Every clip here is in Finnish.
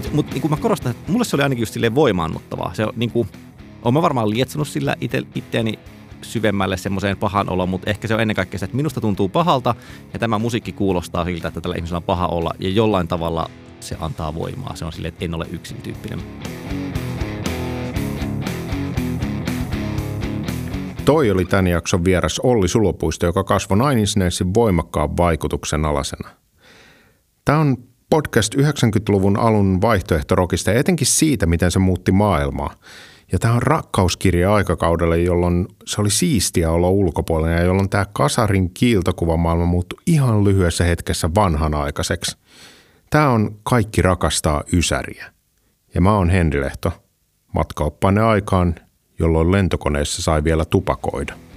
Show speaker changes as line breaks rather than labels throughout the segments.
Mutta mut, niin mä korostan, että mulle se oli ainakin just silleen voimaannuttavaa. Se, niin kuin, olen mä varmaan lietsonut sillä ite, itteeni syvemmälle semmoiseen pahan oloon, mutta ehkä se on ennen kaikkea se, että minusta tuntuu pahalta ja tämä musiikki kuulostaa siltä, että tällä ihmisellä on paha olla ja jollain tavalla se antaa voimaa. Se on silleen, että en ole yksin tyyppinen.
Toi oli tämän jakson vieras Olli Sulopuisto, joka kasvoi Nine voimakkaan vaikutuksen alasena. Tämä on podcast 90-luvun alun vaihtoehtorokista ja etenkin siitä, miten se muutti maailmaa. Ja tämä on rakkauskirja aikakaudelle, jolloin se oli siistiä olla ulkopuolella ja jolloin tämä kasarin kiiltokuvamaailma muuttui ihan lyhyessä hetkessä vanhanaikaiseksi. Tämä on Kaikki rakastaa Ysäriä. Ja mä oon Henri Lehto. Matkaoppainen aikaan, jolloin lentokoneessa sai vielä tupakoida.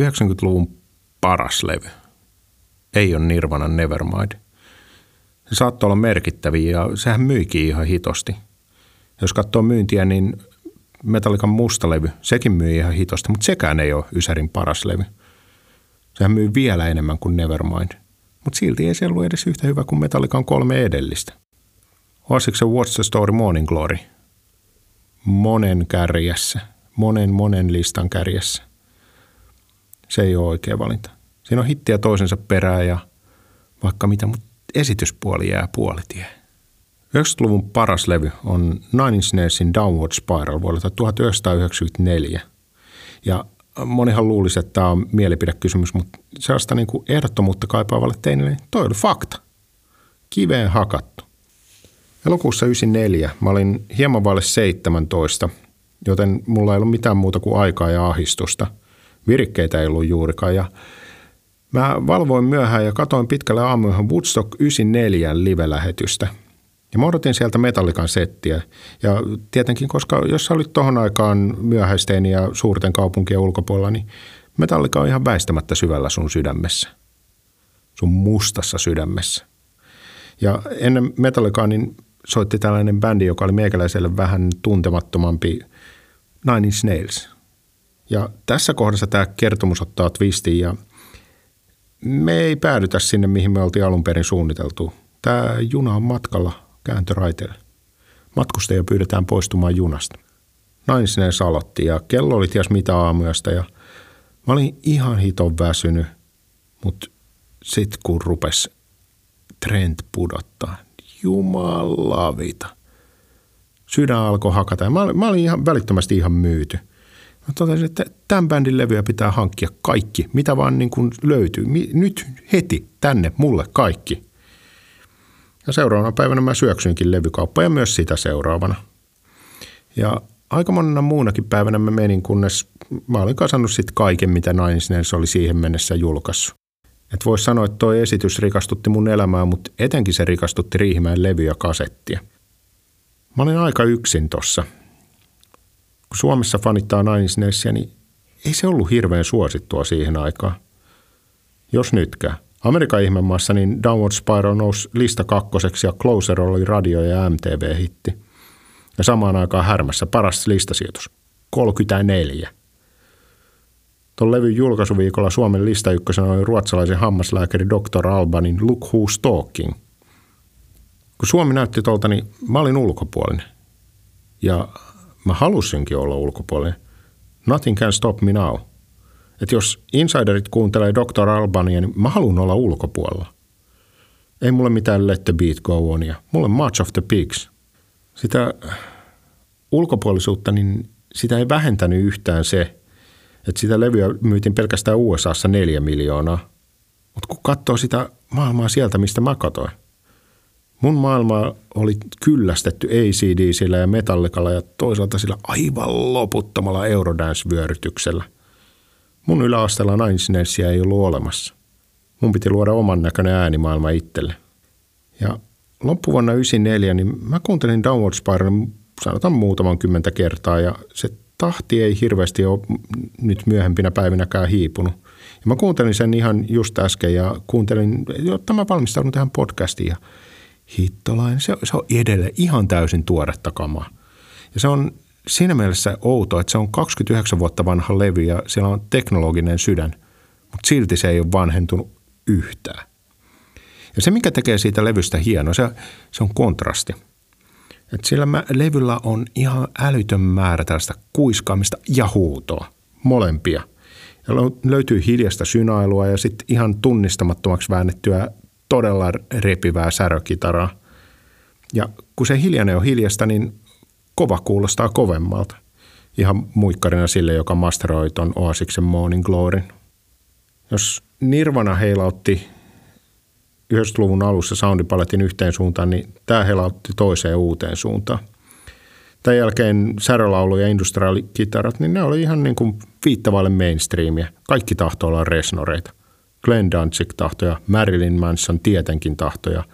90-luvun paras levy. Ei ole Nirvana Nevermind. Se saattoi olla merkittäviä ja sehän myikin ihan hitosti. Jos katsoo myyntiä, niin Metallican musta levy, sekin myi ihan hitosti, mutta sekään ei ole Ysärin paras levy. Sehän myy vielä enemmän kuin Nevermind. Mutta silti ei se ollut edes yhtä hyvä kuin Metallican kolme edellistä. Olisiko se What's the Story Morning Glory? Monen kärjessä, monen monen listan kärjessä – se ei ole oikea valinta. Siinä on hittiä toisensa perään ja vaikka mitä, mutta esityspuoli jää puolitie. 90-luvun paras levy on Nine Inch Nailsin Downward Spiral vuodelta 1994. Ja monihan luulisi, että tämä on mielipidekysymys, mutta sellaista niin kuin ehdottomuutta kaipaavalle teinille, niin toi oli fakta. Kiveen hakattu. Elokuussa 94 mä olin hieman vaille 17, joten mulla ei ollut mitään muuta kuin aikaa ja ahistusta – virikkeitä ei ollut juurikaan. Ja mä valvoin myöhään ja katoin pitkälle aamuyöhön Woodstock 94 live-lähetystä. Ja mä odotin sieltä Metallikan settiä. Ja tietenkin, koska jos sä olit tohon aikaan myöhäisteen ja suurten kaupunkien ulkopuolella, niin Metallika on ihan väistämättä syvällä sun sydämessä. Sun mustassa sydämessä. Ja ennen Metallicaa niin soitti tällainen bändi, joka oli meikäläiselle vähän tuntemattomampi, Nine Inch Nails – ja tässä kohdassa tämä kertomus ottaa twistin ja me ei päädytä sinne, mihin me oltiin alun perin suunniteltu. Tämä juna on matkalla kääntöraiteelle. Matkustajia pyydetään poistumaan junasta. Nainen aloitti ja kello oli ties mitä aamuyöstä ja mä olin ihan hiton väsynyt, mutta sit kun rupes trend pudottaa, jumalavita. Sydän alkoi hakata ja mä olin, mä olin ihan välittömästi ihan myyty – Mä totesin, että tämän bändin levyjä pitää hankkia kaikki, mitä vaan niin kuin löytyy. Nyt heti tänne mulle kaikki. Ja seuraavana päivänä mä syöksyinkin levykauppaan ja myös sitä seuraavana. Ja aika monena muunakin päivänä mä menin, kunnes mä olin kasannut sitten kaiken, mitä Nine oli siihen mennessä julkaissut. Et vois sanoa, että toi esitys rikastutti mun elämää, mutta etenkin se rikastutti Riihimäen levy ja kasettia. Mä olin aika yksin tossa kun Suomessa fanittaa Nine niin ei se ollut hirveän suosittua siihen aikaan. Jos nytkään. Amerikan ihmemaassa niin Downward Spiral nousi lista kakkoseksi ja Closer oli radio- ja MTV-hitti. Ja samaan aikaan härmässä paras listasijoitus. 34. Tuon levyn julkaisuviikolla Suomen lista ykkösenä oli ruotsalaisen hammaslääkäri Dr. Albanin Look Who's Talking. Kun Suomi näytti tuolta, niin mä olin ulkopuolinen. Ja Mä halusinkin olla ulkopuolinen. Nothing can stop me now. Että jos insiderit kuuntelee Dr. Albania, niin mä haluan olla ulkopuolella. Ei mulle mitään let the beat go on ja mulle much of the pigs. Sitä ulkopuolisuutta, niin sitä ei vähentänyt yhtään se, että sitä levyä myytiin pelkästään USAssa neljä miljoonaa. Mutta kun katsoo sitä maailmaa sieltä, mistä mä katoin – Mun maailma oli kyllästetty ACDCllä ja Metallicalla ja toisaalta sillä aivan loputtomalla Eurodance-vyörytyksellä. Mun yläasteella Nine ei ollut olemassa. Mun piti luoda oman näköinen äänimaailma itselle. Ja loppuvuonna 94 niin mä kuuntelin Downward Spiralin sanotaan muutaman kymmentä kertaa ja se tahti ei hirveästi ole nyt myöhempinä päivinäkään hiipunut. Ja mä kuuntelin sen ihan just äsken ja kuuntelin, jotta mä valmistaudun tähän podcastiin hittolainen. Se, se on edelleen ihan täysin tuoretta kamaa. Ja se on siinä mielessä outo, että se on 29 vuotta vanha levy ja siellä on teknologinen sydän. mutta silti se ei ole vanhentunut yhtään. Ja se, mikä tekee siitä levystä hieno, se, se on kontrasti. Et sillä mä, levyllä on ihan älytön määrä tällaista kuiskaamista ja huutoa, molempia. Ja löytyy hiljasta synailua ja sitten ihan tunnistamattomaksi väännettyä todella repivää särökitaraa. Ja kun se hiljainen on hiljasta, niin kova kuulostaa kovemmalta. Ihan muikkarina sille, joka masteroi ton Oasiksen Morning Gloryn. Jos Nirvana heilautti 90-luvun alussa soundipaletin yhteen suuntaan, niin tämä heilautti toiseen uuteen suuntaan. Tämän jälkeen särölaulu ja industriaalikitarat, niin ne oli ihan niin kuin viittavalle mainstreamia. Kaikki tahtoo olla resnoreita. Glenn Danzig tahtoja, Marilyn Manson tietenkin tahtoja,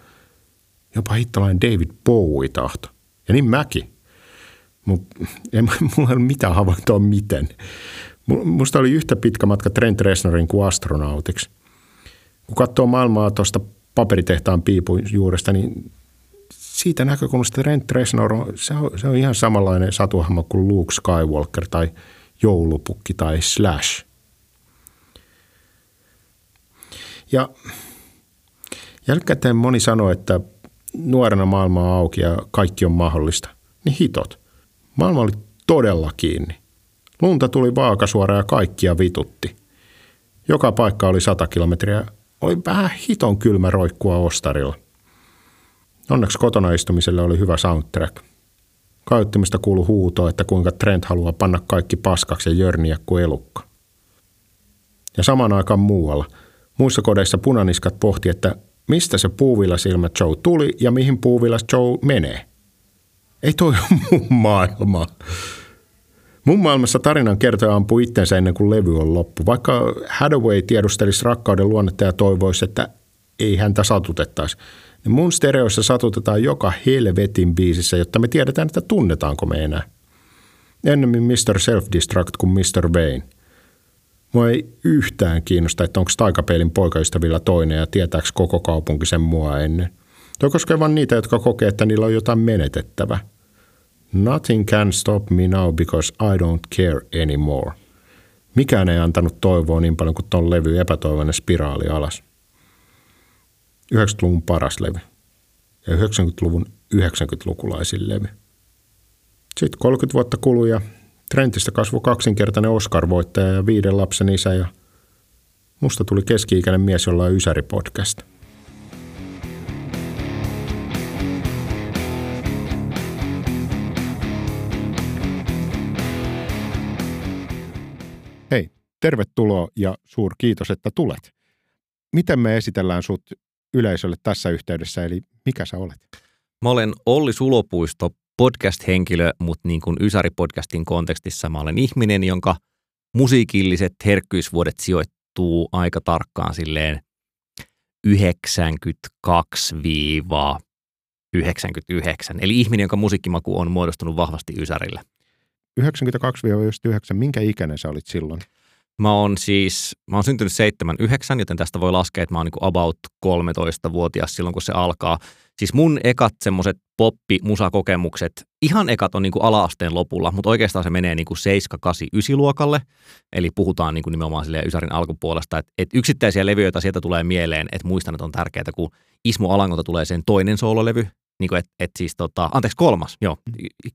jopa hittalainen David Bowie tahto. Ja niin mäkin. Mutta ei mulla ole mitään havaintoa miten. Musta oli yhtä pitkä matka Trent Reznorin kuin astronautiksi. Kun katsoo maailmaa tuosta paperitehtaan piipun juuresta, niin siitä näkökulmasta Trent Reznor on, se on, se on ihan samanlainen satuhahmo kuin Luke Skywalker tai Joulupukki tai Slash. Ja jälkikäteen moni sanoi, että nuorena maailma on auki ja kaikki on mahdollista. Niin hitot. Maailma oli todella kiinni. Lunta tuli vaakasuora ja kaikkia vitutti. Joka paikka oli sata kilometriä. Oli vähän hiton kylmä roikkua ostarilla. Onneksi kotona istumiselle oli hyvä soundtrack. Kaiuttimista kuului huuto, että kuinka Trent haluaa panna kaikki paskaksi ja jörniä kuin elukka. Ja samaan aikaan muualla. Muissa kodeissa punaniskat pohti, että mistä se puuvillasilmä Joe tuli ja mihin puuvillas Joe menee. Ei toi ole mun maailma. Mun maailmassa tarinan kertoja ampuu itsensä ennen kuin levy on loppu. Vaikka Hadaway tiedustelisi rakkauden luonnetta ja toivoisi, että ei häntä satutettaisi. Niin mun stereoissa satutetaan joka helvetin biisissä, jotta me tiedetään, että tunnetaanko me enää. Ennemmin Mr. Self-Destruct kuin Mr. Vane. Mua ei yhtään kiinnosta, että onko taikapeilin poikaystävillä toinen ja tietääkö koko kaupunki sen mua ennen. Tuo koskee vain niitä, jotka kokee, että niillä on jotain menetettävä. Nothing can stop me now because I don't care anymore. Mikään ei antanut toivoa niin paljon kuin ton levy epätoivoinen spiraali alas. 90-luvun paras levy ja 90-luvun 90-lukulaisin levy. Sitten 30 vuotta kului ja Trentistä kasvoi kaksinkertainen Oscar-voittaja ja viiden lapsen isä ja musta tuli keski-ikäinen mies, jolla on Ysäri-podcast. Hei, tervetuloa ja suur kiitos, että tulet. Miten me esitellään sut yleisölle tässä yhteydessä, eli mikä sä olet?
Mä olen Olli Sulopuisto, podcast-henkilö, mutta niin kuin Ysäri-podcastin kontekstissa mä olen ihminen, jonka musiikilliset herkkyysvuodet sijoittuu aika tarkkaan silleen 92 99. Eli ihminen, jonka musiikkimaku on muodostunut vahvasti Ysärille.
92-99, minkä ikäinen sä olit silloin?
Mä oon siis, mä oon syntynyt 7-9, joten tästä voi laskea, että mä oon niin about 13-vuotias silloin, kun se alkaa. Siis mun ekat semmoset poppi-musakokemukset, ihan ekat on niin kuin ala-asteen lopulla, mutta oikeastaan se menee niin kuin 7, 8, 9 luokalle. Eli puhutaan niin kuin nimenomaan silleen Ysärin alkupuolesta, että, että yksittäisiä levyjä, sieltä tulee mieleen, että muistan, että on tärkeää, kun Ismo Alangolta tulee sen toinen soololevy, niin kuin, et, et siis tota, anteeksi kolmas, joo.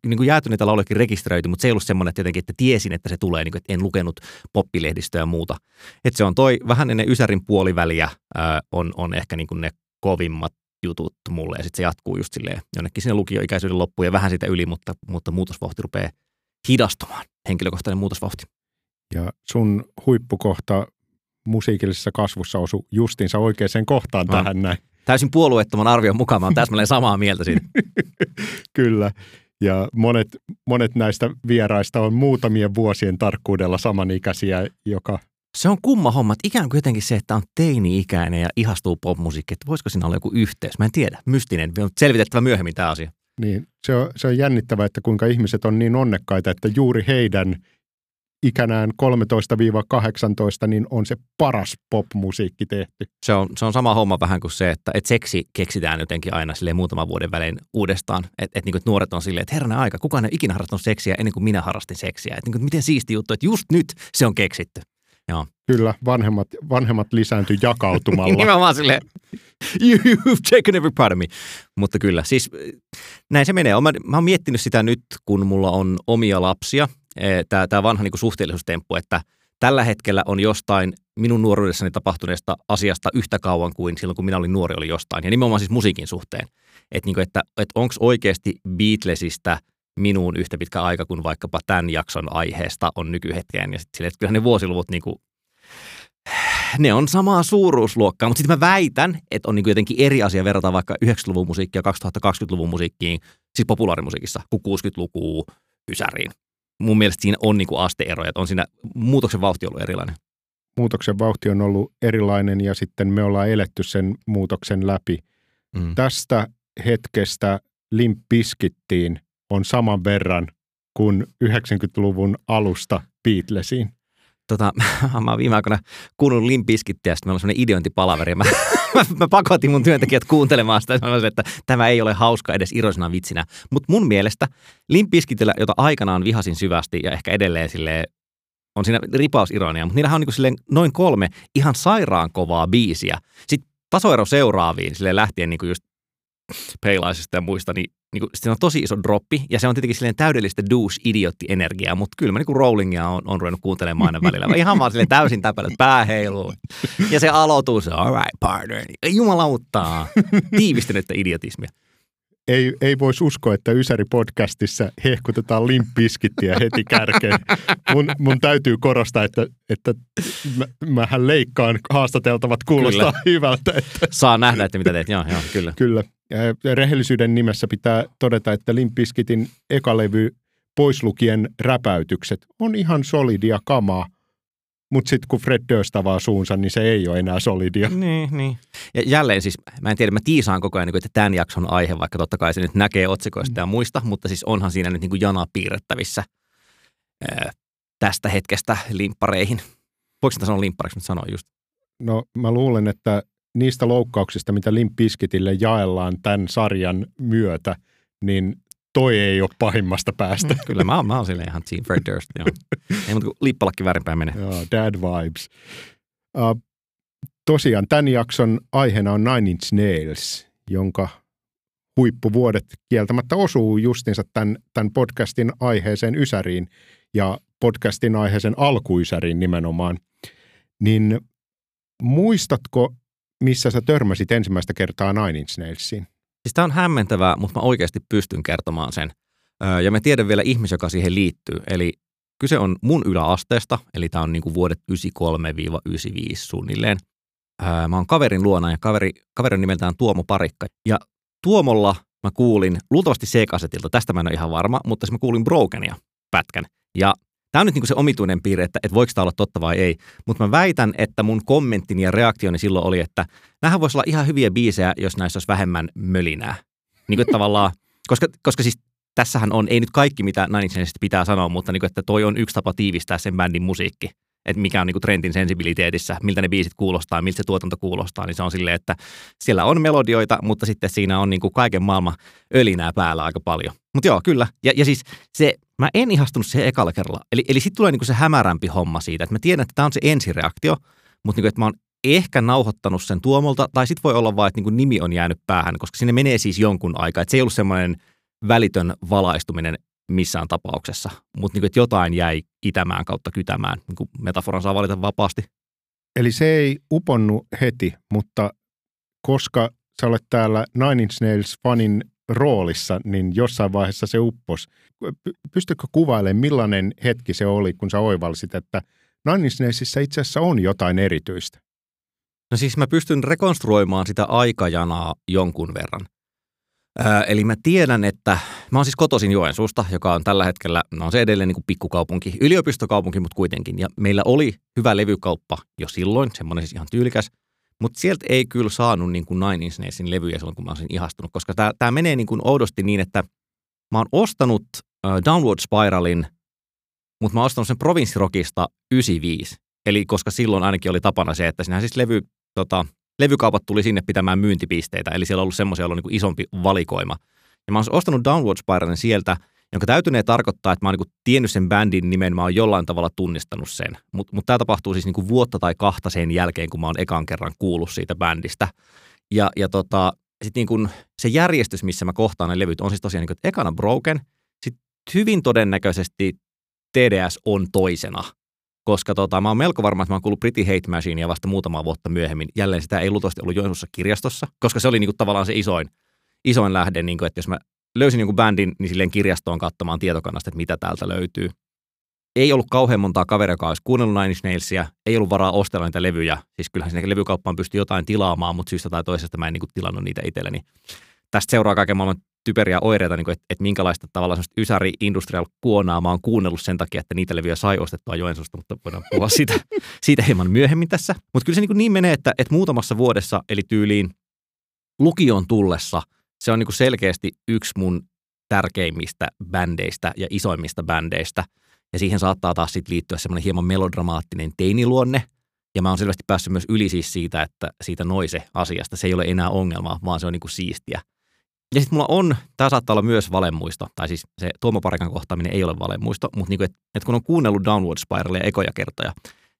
Niin kuin jäätyneitä laulujakin rekisteröity, mutta se ei ollut semmoinen, että jotenkin, että tiesin, että se tulee, niin kuin, että en lukenut poppilehdistöä ja muuta. Että se on toi vähän ennen Ysärin puoliväliä ää, on, on ehkä niin kuin ne kovimmat jutut mulle ja sitten se jatkuu just silleen jonnekin sinne lukioikäisyyden loppuun ja vähän sitä yli, mutta, mutta muutosvauhti rupeaa hidastumaan, henkilökohtainen muutosvauhti.
Ja sun huippukohta musiikillisessa kasvussa osui justiinsa oikeaan kohtaan no. tähän näin
täysin puolueettoman arvion mukaan mä olen täsmälleen samaa mieltä siitä.
Kyllä. Ja monet, monet näistä vieraista on muutamien vuosien tarkkuudella samanikäisiä, joka...
Se on kumma homma, että ikään kuin jotenkin se, että on teini-ikäinen ja ihastuu popmusiikki, että voisiko siinä olla joku yhteys? Mä en tiedä, mystinen, on selvitettävä myöhemmin tämä asia.
Niin, se on, se on jännittävää, että kuinka ihmiset on niin onnekkaita, että juuri heidän ikänään 13-18, niin on se paras popmusiikki tehty.
Se on, se on sama homma vähän kuin se, että et seksi keksitään jotenkin aina sille muutaman vuoden välein uudestaan. Että et, niin nuoret on silleen, että herranen aika, kukaan ei ikinä harrastanut seksiä ennen kuin minä harrastin seksiä. Että niin kuin, miten siisti juttu, että just nyt se on keksitty. Joo.
Kyllä, vanhemmat, vanhemmat lisääntyi jakautumalla.
Nimenomaan silleen, you, you've taken every part of me. Mutta kyllä, siis näin se menee. Mä, mä oon miettinyt sitä nyt, kun mulla on omia lapsia. Tämä vanha niin suhteellisuustemppu, että tällä hetkellä on jostain minun nuoruudessani tapahtuneesta asiasta yhtä kauan kuin silloin, kun minä olin nuori, oli jostain. Ja nimenomaan siis musiikin suhteen. Et niin kuin, että, että onko oikeasti Beatlesista minuun yhtä pitkä aika kuin vaikkapa tämän jakson aiheesta on nykyhetkeen. Ja sitten että kyllähän ne vuosiluvut niin kuin, ne on samaa suuruusluokkaa, mutta sitten mä väitän, että on niin jotenkin eri asia verrata vaikka 90-luvun musiikkia 2020-luvun musiikkiin, siis populaarimusiikissa, kuin 60-lukuun Ysäriin. Mun mielestä siinä on niin asteeroja, että on siinä muutoksen vauhti ollut erilainen.
Muutoksen vauhti on ollut erilainen ja sitten me ollaan eletty sen muutoksen läpi. Mm. Tästä hetkestä Limp Bizkittiin on saman verran kuin 90-luvun alusta Beatlesiin.
Tota, mä oon viime aikoina kuunnellut Limpiskittiä, sitten meillä on sellainen ideointipalaveri. Mä, mä, mä, pakotin mun työntekijät kuuntelemaan sitä, sanoin, että tämä ei ole hauska edes iroisena vitsinä. Mutta mun mielestä Limpiskitillä, jota aikanaan vihasin syvästi ja ehkä edelleen sille on siinä ripausironia, mutta niillähän on niin noin kolme ihan sairaan kovaa biisiä. Sitten tasoero seuraaviin, sille lähtien niin just peilaisesta ja muista, niin, niin kuin, siinä on tosi iso droppi, ja se on tietenkin silleen täydellistä douche-idiotti-energiaa, mutta kyllä mä niin kuin Rollingia on, on ruvennut kuuntelemaan aina välillä. Ihan vaan silleen täysin täpällä, pää heiluu. Ja se aloitus, all right partner, jumalauttaa. Tiivistynyttä idiotismia
ei, ei voisi uskoa, että Ysäri-podcastissa hehkutetaan limppiskittiä heti kärkeen. Mun, mun täytyy korostaa, että, että mä, mähän leikkaan haastateltavat kuulostaa kyllä. hyvältä. Että.
Saa nähdä, että mitä teet. Joo, joo, kyllä.
Kyllä. Ja rehellisyyden nimessä pitää todeta, että Limpiskitin ekalevy poislukien räpäytykset on ihan solidia kamaa – mutta sitten kun Fred Durst avaa suunsa, niin se ei ole enää solidia.
Niin, niin. Ja jälleen siis, mä en tiedä, mä tiisaan koko ajan, niin että tämän jakson aihe, vaikka totta kai se nyt näkee otsikoista ja muista, mutta siis onhan siinä nyt niin kuin jana piirrettävissä ää, tästä hetkestä limppareihin. Voiko sitä sanoa limppariksi, mutta sanoa just?
No mä luulen, että niistä loukkauksista, mitä Limp Bizkitille jaellaan tämän sarjan myötä, niin toi ei ole pahimmasta päästä. Mm,
kyllä mä oon, mä oon silleen ihan Team Fred Durst. Joo. Ei muuta kuin lippalakki väärinpäin menee.
Joo, dad vibes. Uh, tosiaan tämän jakson aiheena on Nine Inch Nails, jonka huippuvuodet kieltämättä osuu justinsa tämän, tämän podcastin aiheeseen Ysäriin ja podcastin aiheeseen alkuysäriin nimenomaan. Niin muistatko, missä sä törmäsit ensimmäistä kertaa Nine Inch Nailsiin?
Siis tämä on hämmentävää, mutta mä oikeasti pystyn kertomaan sen. Ja mä tiedän vielä ihmisiä, joka siihen liittyy. Eli kyse on mun yläasteesta, eli tämä on niinku vuodet 93-95 suunnilleen. Mä oon kaverin luona ja kaveri, kaveri on nimeltään Tuomo Parikka. Ja Tuomolla mä kuulin, luultavasti C-kasetilta, tästä mä en ole ihan varma, mutta siis mä kuulin Brokenia pätkän. Ja Tämä on nyt niin se omituinen piirre, että, että voiko tämä olla totta vai ei. Mutta mä väitän, että mun kommenttini ja reaktioni silloin oli, että nämähän voisi olla ihan hyviä biisejä, jos näissä olisi vähemmän mölinää. Niin kuin tavallaan, koska, koska siis tässähän on, ei nyt kaikki mitä Nine pitää sanoa, mutta niin kuin, että toi on yksi tapa tiivistää sen bändin musiikki että mikä on niin kuin trendin sensibiliteetissä, miltä ne biisit kuulostaa, miltä se tuotanto kuulostaa, niin se on silleen, että siellä on melodioita, mutta sitten siinä on niin kuin kaiken maailman ölinää päällä aika paljon. Mutta joo, kyllä. Ja, ja siis se, mä en ihastunut siihen ekalla kerralla. Eli, eli sitten tulee niin kuin se hämärämpi homma siitä, että mä tiedän, että tämä on se ensireaktio, mutta niin kuin, että mä oon ehkä nauhoittanut sen tuomolta, tai sitten voi olla vain, että niin kuin nimi on jäänyt päähän, koska sinne menee siis jonkun aikaa. Että se ei ollut semmoinen välitön valaistuminen missään tapauksessa, mutta niin jotain jäi itämään kautta kytämään, niin kuin metaforan saa valita vapaasti.
Eli se ei uponnu heti, mutta koska sä olet täällä Nine Inch Nails fanin roolissa, niin jossain vaiheessa se uppos. Pystytkö kuvailemaan, millainen hetki se oli, kun sä oivalsit, että Nine Inch Nailsissa itse asiassa on jotain erityistä?
No siis mä pystyn rekonstruoimaan sitä aikajanaa jonkun verran. Eli mä tiedän, että mä oon siis kotoisin Joensuusta, joka on tällä hetkellä, no on se edelleen niin kuin pikkukaupunki, yliopistokaupunki, mutta kuitenkin. Ja meillä oli hyvä levykauppa jo silloin, semmoinen siis ihan tyylikäs. Mutta sieltä ei kyllä saanut niin kuin Nine Inch Nailsin levyjä silloin, kun mä olisin ihastunut, koska tämä menee niin kuin oudosti niin, että mä oon ostanut uh, Downward Spiralin, mutta mä oon ostanut sen Province-rockista 95. Eli koska silloin ainakin oli tapana se, että sinähän siis levy, tota, levykaupat tuli sinne pitämään myyntipisteitä, eli siellä on ollut semmoisia, joilla on niin isompi valikoima. Ja mä oon ostanut Downward Spiralin sieltä, jonka täytynee tarkoittaa, että mä oon niin tiennyt sen bändin nimen, mä oon jollain tavalla tunnistanut sen. Mutta mut tämä tapahtuu siis niin vuotta tai kahta sen jälkeen, kun mä oon ekan kerran kuullut siitä bändistä. Ja, ja tota, sitten niin se järjestys, missä mä kohtaan ne levyt, on siis tosiaan niin kuin, että ekana Broken, sitten hyvin todennäköisesti TDS on toisena – koska tota, mä oon melko varma, että mä oon kuullut Pretty Hate Machinea vasta muutama vuotta myöhemmin. Jälleen sitä ei luultavasti ollut Joensuussa kirjastossa, koska se oli niinku tavallaan se isoin, isoin lähde, niinku, että jos mä löysin jonkun bändin, niin silleen kirjastoon katsomaan tietokannasta, että mitä täältä löytyy. Ei ollut kauhean montaa kaveria, joka olisi kuunnellut Nine Inch Nailsia, ei ollut varaa ostella niitä levyjä. Siis kyllähän sinne levykauppaan pystyi jotain tilaamaan, mutta syystä tai toisesta mä en niinku tilannut niitä itselleni. Tästä seuraa kaiken maailman typeriä oireita, niin kuin, että, että minkälaista tavalla ysäri industrial kuonaa mä oon kuunnellut sen takia, että niitä levyjä sai ostettua Joensuusta, mutta voidaan puhua siitä, siitä hieman myöhemmin tässä. Mutta kyllä se niin, niin menee, että, että muutamassa vuodessa, eli tyyliin lukion tullessa, se on niin kuin selkeästi yksi mun tärkeimmistä bändeistä ja isoimmista bändeistä. Ja siihen saattaa taas sitten liittyä semmoinen hieman melodramaattinen teiniluonne. Ja mä oon selvästi päässyt myös yli siis siitä, että siitä noise asiasta. Se ei ole enää ongelma, vaan se on niin kuin siistiä. Ja sitten mulla on, tämä saattaa olla myös valemuisto, tai siis se Tuomo Parikan kohtaaminen ei ole valemuisto, mutta niinku, et, et kun on kuunnellut Downward Spiralia ekoja kertoja,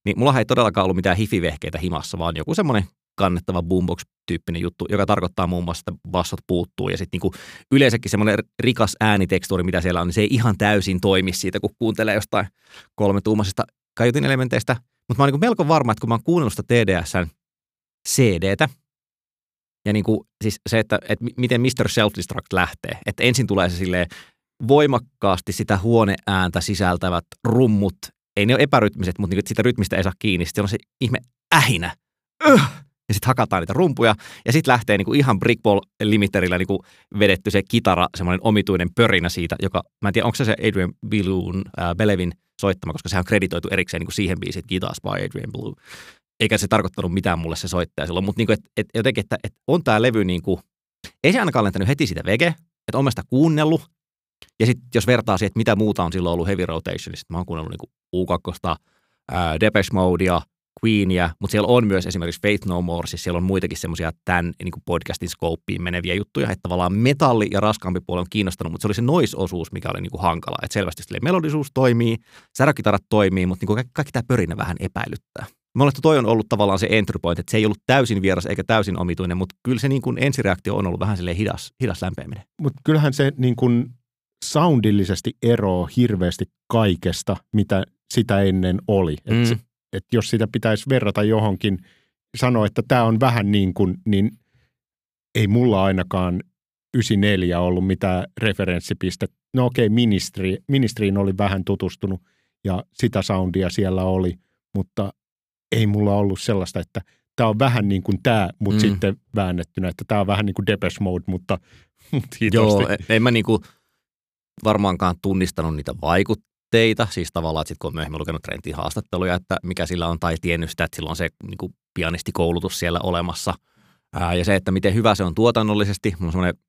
niin mulla ei todellakaan ollut mitään hifivehkeitä himassa, vaan joku semmoinen kannettava boombox-tyyppinen juttu, joka tarkoittaa muun muassa, että bassot puuttuu ja sitten niinku yleensäkin semmoinen rikas äänitekstuuri, mitä siellä on, niin se ei ihan täysin toimi siitä, kun kuuntelee jostain kolmetuumaisista kaiutin elementeistä. Mutta mä oon niinku melko varma, että kun mä oon kuunnellut sitä TDSn CDtä, ja niin kuin, siis se, että, että miten Mr. Self-Destruct lähtee. Että ensin tulee se silleen voimakkaasti sitä huoneääntä sisältävät rummut. Ei ne ole epärytmiset, mutta niin, sitä rytmistä ei saa kiinni. Sitten on se ihme ähinä. Öh! Ja sitten hakataan niitä rumpuja. Ja sitten lähtee niinku ihan brickball limiterillä niinku vedetty se kitara, semmoinen omituinen pörinä siitä, joka, mä en tiedä, onko se se Adrian Belewn, äh, Belevin soittama, koska sehän on kreditoitu erikseen niinku siihen biisiin, Guitars by Adrian Belew eikä se tarkoittanut mitään mulle se soittaja silloin, mutta niinku, et, et, jotenkin, että et on tämä levy, niinku, ei se ainakaan lentänyt heti sitä vege, että on mä sitä kuunnellut, ja sitten jos vertaa siihen, että mitä muuta on silloin ollut Heavy Rotationissa, mä oon kuunnellut niinku U2, ää, Depeche Modea, Queenia, mutta siellä on myös esimerkiksi Faith No More, siis siellä on muitakin semmoisia tämän niin kuin podcastin scopein meneviä juttuja, että tavallaan metalli ja raskaampi puoli on kiinnostanut, mutta se oli se noise-osuus, mikä oli niin kuin hankala. Että selvästi melodisuus toimii, säräkitarat toimii, mutta niin kuin kaikki, kaikki tämä pörinä vähän epäilyttää. Mä olen, että toi on ollut tavallaan se entry point, että se ei ollut täysin vieras eikä täysin omituinen, mutta kyllä se niin kuin ensireaktio on ollut vähän silleen hidas, hidas lämpeäminen.
Mutta kyllähän se niin kuin soundillisesti eroo hirveästi kaikesta, mitä sitä ennen oli. Mm. Et, et jos sitä pitäisi verrata johonkin, sanoa, että tämä on vähän niin kuin, niin ei mulla ainakaan 94 ollut mitään referenssipistettä. No okei, okay, ministri, ministriin oli vähän tutustunut ja sitä soundia siellä oli, mutta ei mulla ollut sellaista, että tämä on vähän niin kuin tämä, mutta mm. sitten väännettynä, että tämä on vähän niin kuin Depeche Mode, mutta,
Joo, e- en mä niin kuin varmaankaan tunnistanut niitä vaikutteita, siis tavallaan, että sit kun on myöhemmin lukenut Trentin haastatteluja, että mikä sillä on, tai tiennyt sitä, että sillä on se niin kuin pianistikoulutus siellä olemassa, Ää, ja se, että miten hyvä se on tuotannollisesti, mulla on semmoinen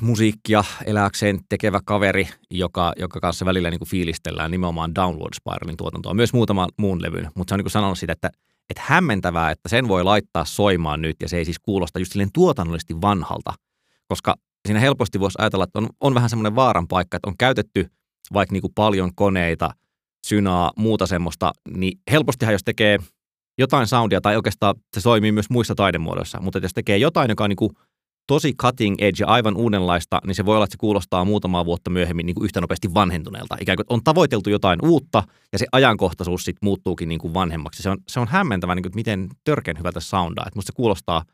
musiikkia eläkseen tekevä kaveri, joka, joka kanssa välillä niin kuin fiilistellään nimenomaan Downward Spiralin tuotantoa, myös muutaman muun levyn, mutta se on niin kuin sanonut sitä, että, että hämmentävää, että sen voi laittaa soimaan nyt ja se ei siis kuulosta just silleen tuotannollisesti vanhalta, koska siinä helposti voisi ajatella, että on, on vähän semmoinen vaaran paikka, että on käytetty vaikka niin kuin paljon koneita, synaa, muuta semmoista, niin helpostihan jos tekee jotain soundia, tai oikeastaan se toimii myös muissa taidemuodoissa, mutta jos tekee jotain, joka on niin kuin tosi cutting edge ja aivan uudenlaista, niin se voi olla, että se kuulostaa muutamaa vuotta myöhemmin niin kuin yhtä nopeasti vanhentuneelta. Ikään kuin on tavoiteltu jotain uutta ja se ajankohtaisuus sitten muuttuukin niin kuin vanhemmaksi. Se on, se on hämmentävä, niin kuin, miten törkeän hyvältä soundaa. Että musta se kuulostaa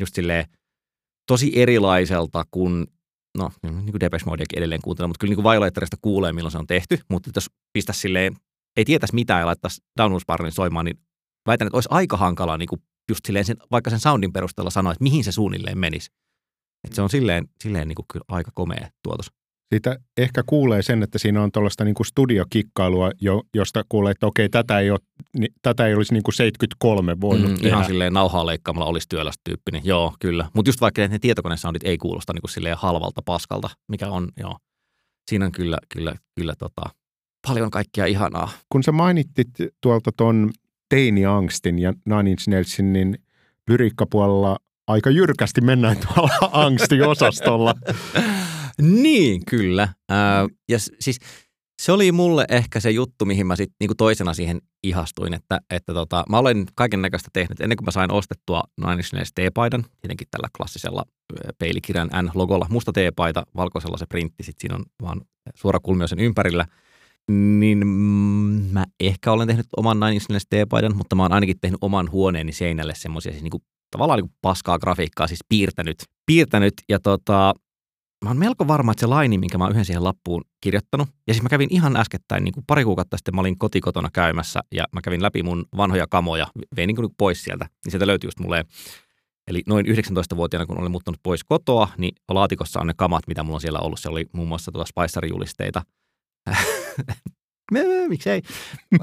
just silleen tosi erilaiselta kuin, no niin kuin Depeche Modeakin edelleen kuuntelen, mutta kyllä niin kuin Violetterista kuulee, milloin se on tehty. Mutta jos pistäisi silleen, ei tietäisi mitään ja laittaisi Download soimaan, niin väitän, että olisi aika hankalaa niin kuin just silleen sen, vaikka sen soundin perusteella sanoa, että mihin se suunnilleen menisi. Et se on silleen, silleen niin kuin kyllä aika komea tuotos.
Siitä ehkä kuulee sen, että siinä on tuollaista niin studiokikkailua, jo, josta kuulee, että okei, tätä ei, ole, niin, tätä ei olisi niin kuin 73 voinut mm, tehdä.
Ihan silleen nauhaa leikkaamalla olisi työlästyyppinen, joo, kyllä. Mutta just vaikka ne tietokonesoundit ei kuulosta niin kuin silleen halvalta paskalta, mikä on, joo. Siinä on kyllä, kyllä, kyllä tota, paljon kaikkia ihanaa.
Kun sä mainittit tuolta ton teini-angstin ja Nine Inch Nailsin, niin lyriikkapuolella aika jyrkästi mennään tuolla angstiosastolla.
Niin, kyllä. Ja siis se oli mulle ehkä se juttu, mihin mä sitten niinku toisena siihen ihastuin, että, että tota, mä olen kaiken näköistä tehnyt. Ennen kuin mä sain ostettua Nine Inch T-paidan, tietenkin tällä klassisella peilikirjan N-logolla, musta T-paita, valkoisella se printti, sitten siinä on vaan suora kulmio sen ympärillä, niin mä ehkä olen tehnyt oman Nine Inch T-paidan, mutta mä oon ainakin tehnyt oman huoneeni seinälle semmoisia siis niinku, tavallaan niinku paskaa grafiikkaa, siis piirtänyt, piirtänyt ja tota, mä oon melko varma, että se laini, minkä mä oon yhden siihen lappuun kirjoittanut, ja siis mä kävin ihan äskettäin, niin kuin pari kuukautta sitten mä olin kotikotona käymässä, ja mä kävin läpi mun vanhoja kamoja, vein niin kuin pois sieltä, niin sieltä löytyi just mulle, eli noin 19-vuotiaana, kun olin muuttanut pois kotoa, niin laatikossa on ne kamat, mitä mulla on siellä ollut. Se oli muun muassa tuota Spicer-julisteita. Miksei?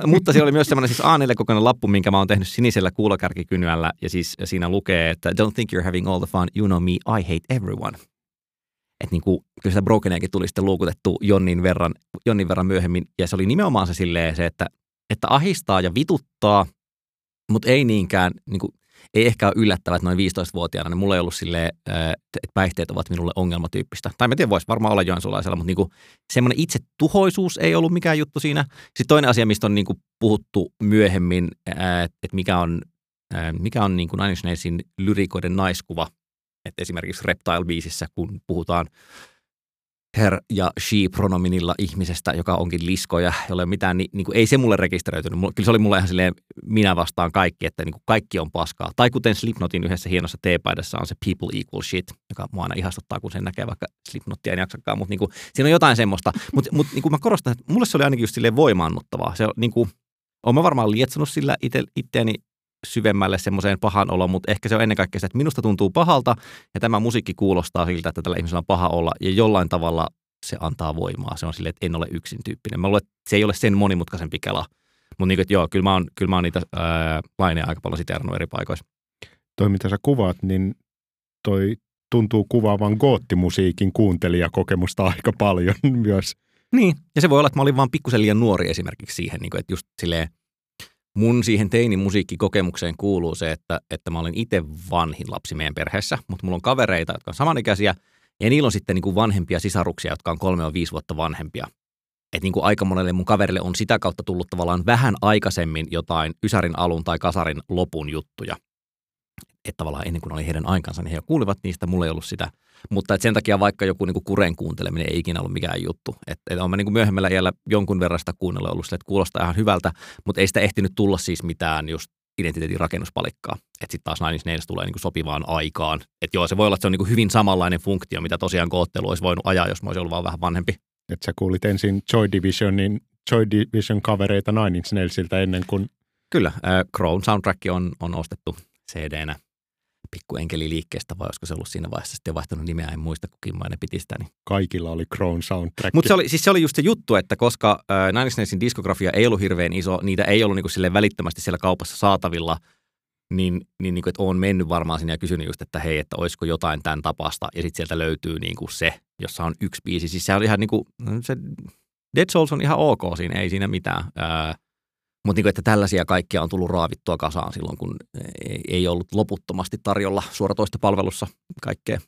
Mutta siellä oli myös semmoinen siis A4-kokoinen lappu, minkä mä oon tehnyt sinisellä kuulokärkikynyällä, ja siis siinä lukee, että don't think you're having all the fun, you know me, I hate everyone että niin kuin, kyllä sitä Brokeniakin tuli sitten luukutettu Jonnin verran, Jonnin verran myöhemmin. Ja se oli nimenomaan se silleen se, että, että ahistaa ja vituttaa, mutta ei niinkään, niin kuin, ei ehkä ole yllättävää, että noin 15-vuotiaana, niin mulla ei ollut silleen, että päihteet ovat minulle ongelmatyyppistä. Tai mä tiedän, voisi varmaan olla joensulaisella, mutta niin kuin, semmoinen itse tuhoisuus ei ollut mikään juttu siinä. Sitten toinen asia, mistä on niin kuin, puhuttu myöhemmin, että mikä on, mikä on niin kuin Nine lyrikoiden naiskuva, että esimerkiksi Reptile-biisissä, kun puhutaan her- ja she-pronominilla ihmisestä, joka onkin liskoja, jolle mitään, niin, niin kuin, ei se mulle rekisteröitynyt. Kyllä se oli mulle ihan silleen, minä vastaan kaikki, että niin kuin kaikki on paskaa. Tai kuten Slipnotin yhdessä hienossa teepaidassa on se people equal shit, joka mua aina ihastuttaa, kun sen näkee, vaikka Slipnotia en jaksakaan. Mutta niin kuin, siinä on jotain semmoista. Mutta mut, niin kuin mä korostan, että mulle se oli ainakin just silleen voimaannuttavaa. Se, niin kuin, olen mä varmaan lietsonut sillä ite, itteeni syvemmälle semmoiseen pahan oloon, mutta ehkä se on ennen kaikkea se, että minusta tuntuu pahalta ja tämä musiikki kuulostaa siltä, että tällä ihmisellä on paha olla ja jollain tavalla se antaa voimaa. Se on silleen, että en ole yksin tyyppinen. Mä luulen, että se ei ole sen monimutkaisempi kela. Mutta niin kuin, joo, kyllä mä oon, kyllä mä oon niitä ää, laineja aika paljon siteerannut eri paikoissa.
Toi, mitä sä kuvaat, niin toi tuntuu kuvaavan goottimusiikin kuuntelijakokemusta aika paljon myös.
Niin, ja se voi olla, että mä olin vaan pikkusen liian nuori esimerkiksi siihen, niin kuin, että just silleen, mun siihen teinimusiikkikokemukseen kuuluu se, että, että mä olen itse vanhin lapsi meidän perheessä, mutta mulla on kavereita, jotka on samanikäisiä, ja niillä on sitten niin kuin vanhempia sisaruksia, jotka on kolme ja viisi vuotta vanhempia. Että niin kuin aika monelle mun kaverille on sitä kautta tullut tavallaan vähän aikaisemmin jotain Ysärin alun tai Kasarin lopun juttuja että tavallaan ennen kuin oli heidän aikansa, niin he jo kuulivat niistä, mulla ei ollut sitä. Mutta et sen takia vaikka joku niin kuin kuren kuunteleminen ei ikinä ollut mikään juttu. Että et on mä niin kuin myöhemmällä iällä jonkun verran sitä kuunnella ollut sille, että kuulostaa ihan hyvältä, mutta ei sitä ehtinyt tulla siis mitään just identiteetin rakennuspalikkaa. Että sitten taas Nine Inch tulee niin sopivaan aikaan. Että joo, se voi olla, että se on niin kuin hyvin samanlainen funktio, mitä tosiaan koottelu olisi voinut ajaa, jos mä olisin ollut vaan vähän vanhempi.
Että sä kuulit ensin Joy Divisionin, Joy Division kavereita Nine Inch Nailsiltä ennen kuin...
Kyllä, äh, Crown soundtrack on, on ostettu CD-nä liikkeestä, vai olisiko se ollut siinä vaiheessa sitten vaihtanut nimeä, en muista kukin mainen piti sitä. Niin.
Kaikilla oli Crown soundtrack.
Mutta se oli, siis se oli just se juttu, että koska äh, Nine Inch diskografia ei ollut hirveän iso, niitä ei ollut niinku sille välittömästi siellä kaupassa saatavilla, niin, niin, niin kuin, että olen mennyt varmaan sinne ja kysynyt just, että hei, että olisiko jotain tämän tapasta, ja sitten sieltä löytyy niin kuin se, jossa on yksi biisi. Siis se on ihan niin kuin, se Dead Souls on ihan ok siinä, ei siinä mitään. Äh, mutta niin että tällaisia kaikkia on tullut raavittua kasaan silloin, kun ei ollut loputtomasti tarjolla suoratoista palvelussa kaikkea.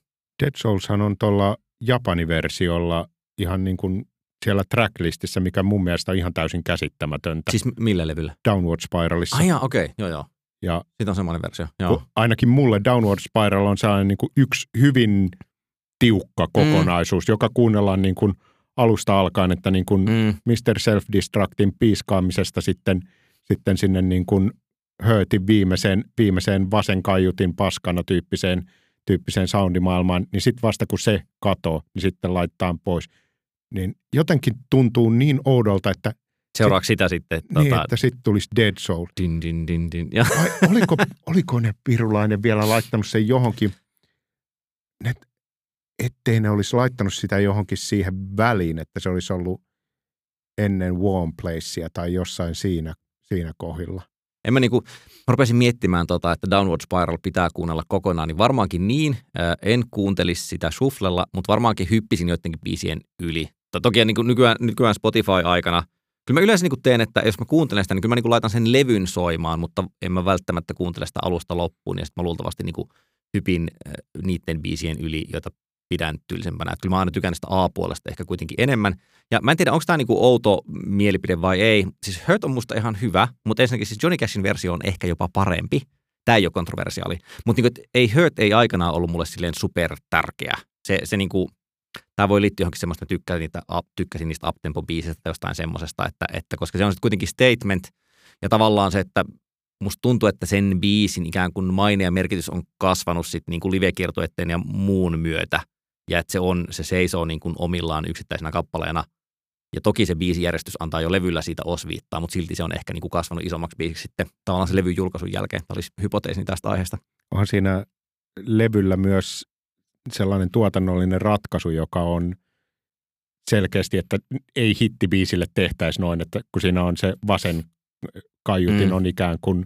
Dead Soulshan on tuolla Japani-versiolla ihan niin kuin siellä tracklistissä, mikä mun mielestä on ihan täysin käsittämätöntä.
Siis millä levyllä?
Downward Spiralissa.
Ah okei, okay. joo joo. Ja Sitten on semmoinen versio. Joo.
Ainakin mulle Downward Spiral on sellainen niin kuin yksi hyvin tiukka mm. kokonaisuus, mm. joka kuunnellaan niin kuin – alusta alkaen, että niin kuin mm. Mr. Self-Destructin piiskaamisesta sitten, sitten sinne niin kuin Hurtin viimeiseen, viimeiseen vasen kaiutin paskana tyyppiseen, tyyppiseen soundimaailmaan, niin sitten vasta kun se katoo, niin sitten laittaa pois. Niin jotenkin tuntuu niin oudolta, että
Seuraavaksi sitä sitten.
Niin, tota... että sitten tulisi Dead Soul.
Din, din, din, din. Ja.
Vai, oliko, oliko ne Pirulainen vielä laittanut sen johonkin? Ne, ettei ne olisi laittanut sitä johonkin siihen väliin, että se olisi ollut ennen Warm Placea tai jossain siinä, siinä kohdilla.
En mä, niinku, mä rupesin miettimään, tota, että Downward Spiral pitää kuunnella kokonaan, niin varmaankin niin. en kuuntelisi sitä shufflella, mutta varmaankin hyppisin joidenkin biisien yli. Toki niin nykyään, nykyään Spotify-aikana, kyllä mä yleensä niin teen, että jos mä kuuntelen sitä, niin kyllä mä niin laitan sen levyn soimaan, mutta en mä välttämättä kuuntele sitä alusta loppuun. Ja sitten mä luultavasti niin hypin niiden biisien yli, joita pidäntyllisempänä. Että kyllä mä aina tykännyt sitä A-puolesta ehkä kuitenkin enemmän. Ja mä en tiedä, onko tämä niinku outo mielipide vai ei. Siis Hurt on musta ihan hyvä, mutta ensinnäkin siis Johnny Cashin versio on ehkä jopa parempi. Tämä ei ole kontroversiaali. Mutta niinku, ei Hurt ei aikanaan ollut mulle silleen super tärkeä. Se, se niinku, tämä voi liittyä johonkin semmoista, että tykkäsin, niitä, tykkäsin niistä uptempo-biisistä tai jostain semmoisesta, että, että koska se on sitten kuitenkin statement ja tavallaan se, että musta tuntuu, että sen biisin ikään kuin maine ja merkitys on kasvanut sitten niin kuin live-kiertueiden ja muun myötä ja että se, on, se seisoo niin kuin omillaan yksittäisenä kappaleena. Ja toki se biisijärjestys antaa jo levyllä siitä osviittaa, mutta silti se on ehkä niin kuin kasvanut isommaksi biisiksi sitten tavallaan se levy julkaisun jälkeen. Tämä olisi hypoteesini tästä aiheesta.
Onhan siinä levyllä myös sellainen tuotannollinen ratkaisu, joka on selkeästi, että ei hittibiisille tehtäisi noin, että kun siinä on se vasen kaiutin mm. on ikään kuin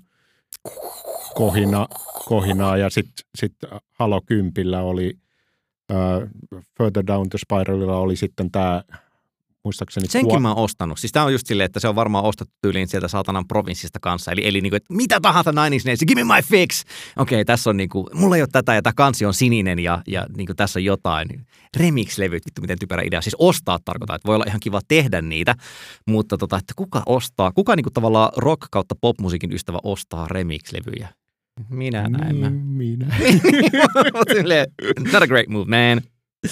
kohina, kohinaa ja sitten sit Halo Kympillä oli Further Down the Spiralilla oli sitten tämä muistaakseni...
Senkin mä oon ostanut. Siis tämä on just silleen, että se on varmaan ostettu tyyliin sieltä saatanan provinssista kanssa. Eli, eli niinku, että mitä tahansa Nine Inch Nails, give me my fix! Okei, okay, tässä on niinku, mulla ei ole tätä ja tämä kansi on sininen ja, ja niinku, tässä on jotain. Remix-levyt, vittu miten typerä idea. Siis ostaa tarkoittaa, että voi olla ihan kiva tehdä niitä, mutta tota, että kuka ostaa, kuka niinku tavallaan rock kautta popmusiikin ystävä ostaa remix-levyjä? Minä näin. Niin,
minä.
Not a great move, man.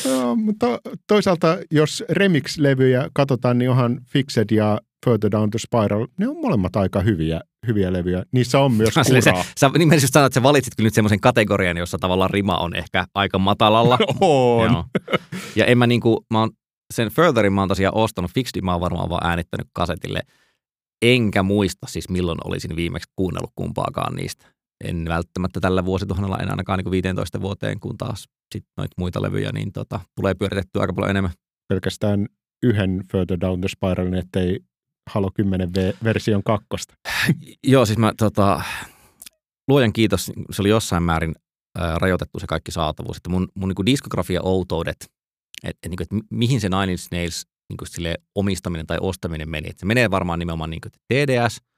No, mutta toisaalta, jos remix-levyjä katsotaan, niin onhan Fixed ja Further Down the Spiral, ne on molemmat aika hyviä, hyviä levyjä. Niissä on myös kuraa. Se,
sä nimenomaan sanoit, että sä valitsit kyllä nyt semmoisen kategorian, jossa tavallaan rima on ehkä aika matalalla.
on. Joo.
Ja en mä niinku, mä oon sen Furtherin mä oon tosiaan ostanut, Fixed mä oon varmaan vaan äänittänyt kasetille. Enkä muista siis milloin olisin viimeksi kuunnellut kumpaakaan niistä en välttämättä tällä vuosituhannella en ainakaan niin 15 vuoteen, kun taas sit noita muita levyjä, niin tota, tulee pyöritettyä aika paljon enemmän.
Pelkästään yhden Further Down the Spiralin, ettei Halo 10 version kakkosta.
Joo, siis mä tota, luojan kiitos, se oli jossain määrin ää, rajoitettu se kaikki saatavuus. Että mun, mun niin diskografia outoudet, että et, niin et mihin se Nine Inch Nails niin omistaminen tai ostaminen meni. Et se menee varmaan nimenomaan niin TDS –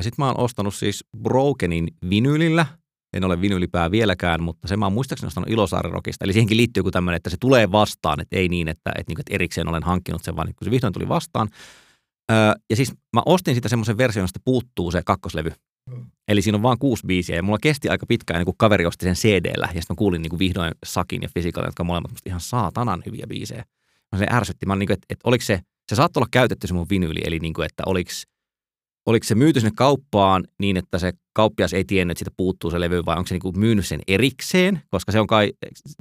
sitten mä oon ostanut siis Brokenin vinylillä. En ole vinyylipää vieläkään, mutta se mä oon muistaakseni ostanut Ilosaari-rokista. Eli siihenkin liittyy joku tämmöinen, että se tulee vastaan, että ei niin, että, että, että erikseen olen hankkinut sen, vaan kun se vihdoin tuli vastaan. Ja siis mä ostin sitä semmoisen version, josta puuttuu se kakkoslevy. Eli siinä on vain kuusi biisiä ja mulla kesti aika pitkään ennen kuin kaveri osti sen CD-llä ja sitten mä kuulin niin kuin vihdoin Sakin ja Physical, jotka on molemmat ihan saatanan hyviä biisejä. Mä se ärsytti. Mä niin kuin, että, että oliko se, se saattoi olla käytetty se mun vinyyli, eli niin kuin, että oliko oliko se myyty sinne kauppaan niin, että se kauppias ei tiennyt, että siitä puuttuu se levy, vai onko se niin kuin myynyt sen erikseen, koska se on kai,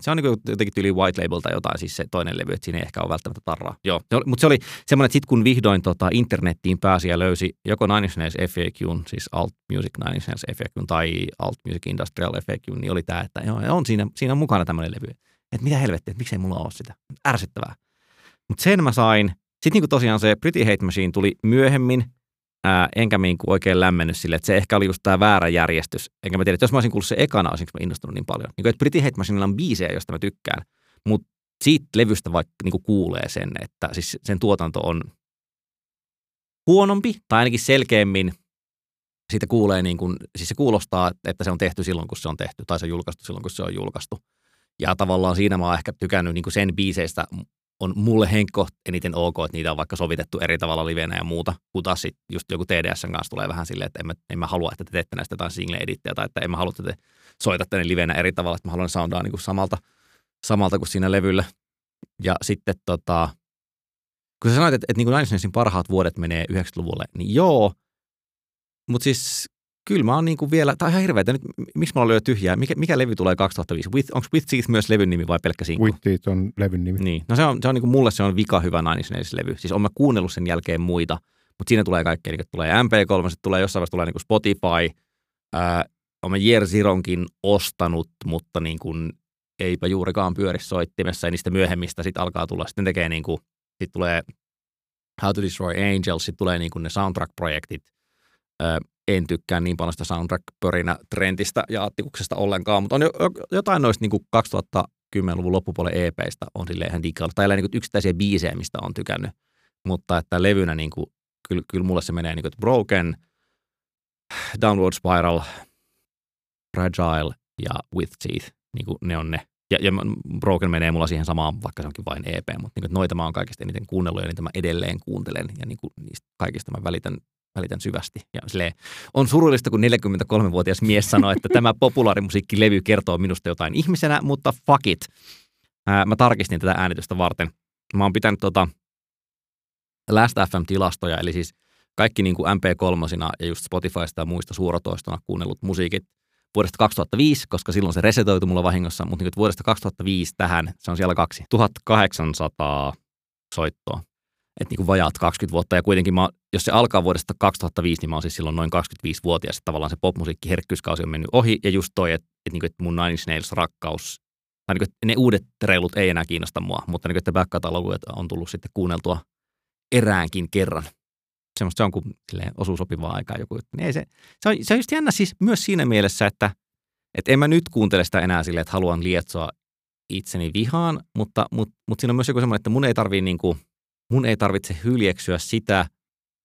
se on niin kuin jotenkin tyyli white label tai jotain, siis se toinen levy, että siinä ei ehkä ole välttämättä tarraa. Joo, mutta se oli semmoinen, että sitten kun vihdoin tota, internettiin pääsi ja löysi joko Nine Inch Nails FAQ, siis Alt Music Nine Inch Nails FAQ tai Alt Music Industrial FAQ, niin oli tämä, että joo, on siinä, siinä on mukana tämmöinen levy. Että mitä helvettiä, että miksei mulla ole sitä. Ärsyttävää. Mutta sen mä sain. Sitten niin kuin tosiaan se Pretty Hate Machine tuli myöhemmin, ää, enkä niin kuin oikein lämmennyt sille, että se ehkä oli just tämä väärä järjestys. Enkä mä tiedä, että jos mä olisin kuullut se ekana, olisinko mä innostunut niin paljon. Niin kuin, että Pretty Hate Machineilla on biisejä, joista mä tykkään, mutta siitä levystä vaikka niin kuin kuulee sen, että siis sen tuotanto on huonompi tai ainakin selkeämmin siitä kuulee, niin kuin, siis se kuulostaa, että se on tehty silloin, kun se on tehty, tai se on julkaistu silloin, kun se on julkaistu. Ja tavallaan siinä mä oon ehkä tykännyt niin kuin sen biiseistä on mulle henkko eniten ok, että niitä on vaikka sovitettu eri tavalla livenä ja muuta, kun taas sit just joku TDSn kanssa tulee vähän silleen, että en mä, en mä halua, että te teette näistä jotain single edittiä tai että en mä halua, että te soitatte ne livenä eri tavalla, että mä haluan soundaa niin kuin samalta, samalta kuin siinä levyllä. Ja sitten tota, kun sä sanoit, että, että niin kuin parhaat vuodet menee 90-luvulle, niin joo, mutta siis kyllä mä oon niin kuin vielä, tai ihan hirveetä, nyt miksi mä lyö tyhjää, mikä, mikä levy tulee 2005? With, onko With Teeth myös levyn nimi vai pelkkä sinkku?
With Teeth on levyn nimi.
Niin, no se on, se on niin kuin mulle se on vika hyvä Nine levy. Siis on mä kuunnellut sen jälkeen muita, mutta siinä tulee kaikkea, niin tulee MP3, sitten tulee jossain vaiheessa tulee niin kuin Spotify, ää, on mä Year Zeronkin ostanut, mutta niin kuin eipä juurikaan pyöri soittimessa ja niistä myöhemmistä sitten alkaa tulla, sitten tekee niin kuin, sitten tulee How to Destroy Angels, sitten tulee niin kuin ne soundtrack-projektit, en tykkää niin paljon sitä soundtrack-pörinä-trendistä ja attikuksesta ollenkaan, mutta on jo, jotain noista niin 2010-luvun loppupuolen EPistä on silleen ihan digalla, tai niin yksittäisiä biisejä, mistä on tykännyt, mutta että levynä niin kuin, kyllä, kyllä mulle se menee niin kuin, Broken, Downward Spiral, Fragile ja With Teeth, niin kuin ne on ne. Ja, ja Broken menee mulla siihen samaan, vaikka se onkin vain EP, mutta niin noita mä oon kaikista eniten kuunnellut ja niitä mä edelleen kuuntelen ja niin kuin niistä kaikista mä välitän, välitän syvästi. Ja silleen, on surullista, kun 43-vuotias mies sanoo, että tämä populaarimusiikkilevy kertoo minusta jotain ihmisenä, mutta fuck it. Ää, mä tarkistin tätä äänitystä varten. Mä oon pitänyt tota Last FM-tilastoja, eli siis kaikki niin kuin MP3 ja just Spotifysta ja muista suoratoistona kuunnellut musiikit vuodesta 2005, koska silloin se resetoitu mulla vahingossa, mutta niin vuodesta 2005 tähän, se on siellä kaksi, 1800 soittoa. Että niin kuin vajaat 20 vuotta. Ja kuitenkin mä, jos se alkaa vuodesta 2005, niin mä oon siis silloin noin 25-vuotias. Että tavallaan se popmusiikki herkkyyskausi on mennyt ohi. Ja just toi, että, että, niin kuin, että mun Nine Inch Nails rakkaus, tai niin kuin, ne uudet reilut ei enää kiinnosta mua, mutta niin kuin, että back on tullut sitten kuunneltua eräänkin kerran. Semmoista, se on kuin silleen, osuu sopivaa aikaa joku juttu. Niin se, se, on, se on just jännä siis myös siinä mielessä, että et en mä nyt kuuntele sitä enää silleen, että haluan lietsoa itseni vihaan, mutta, mutta, mutta siinä on myös joku semmoinen, että mun ei, tarvii niin kuin, mun ei tarvitse hyljeksyä sitä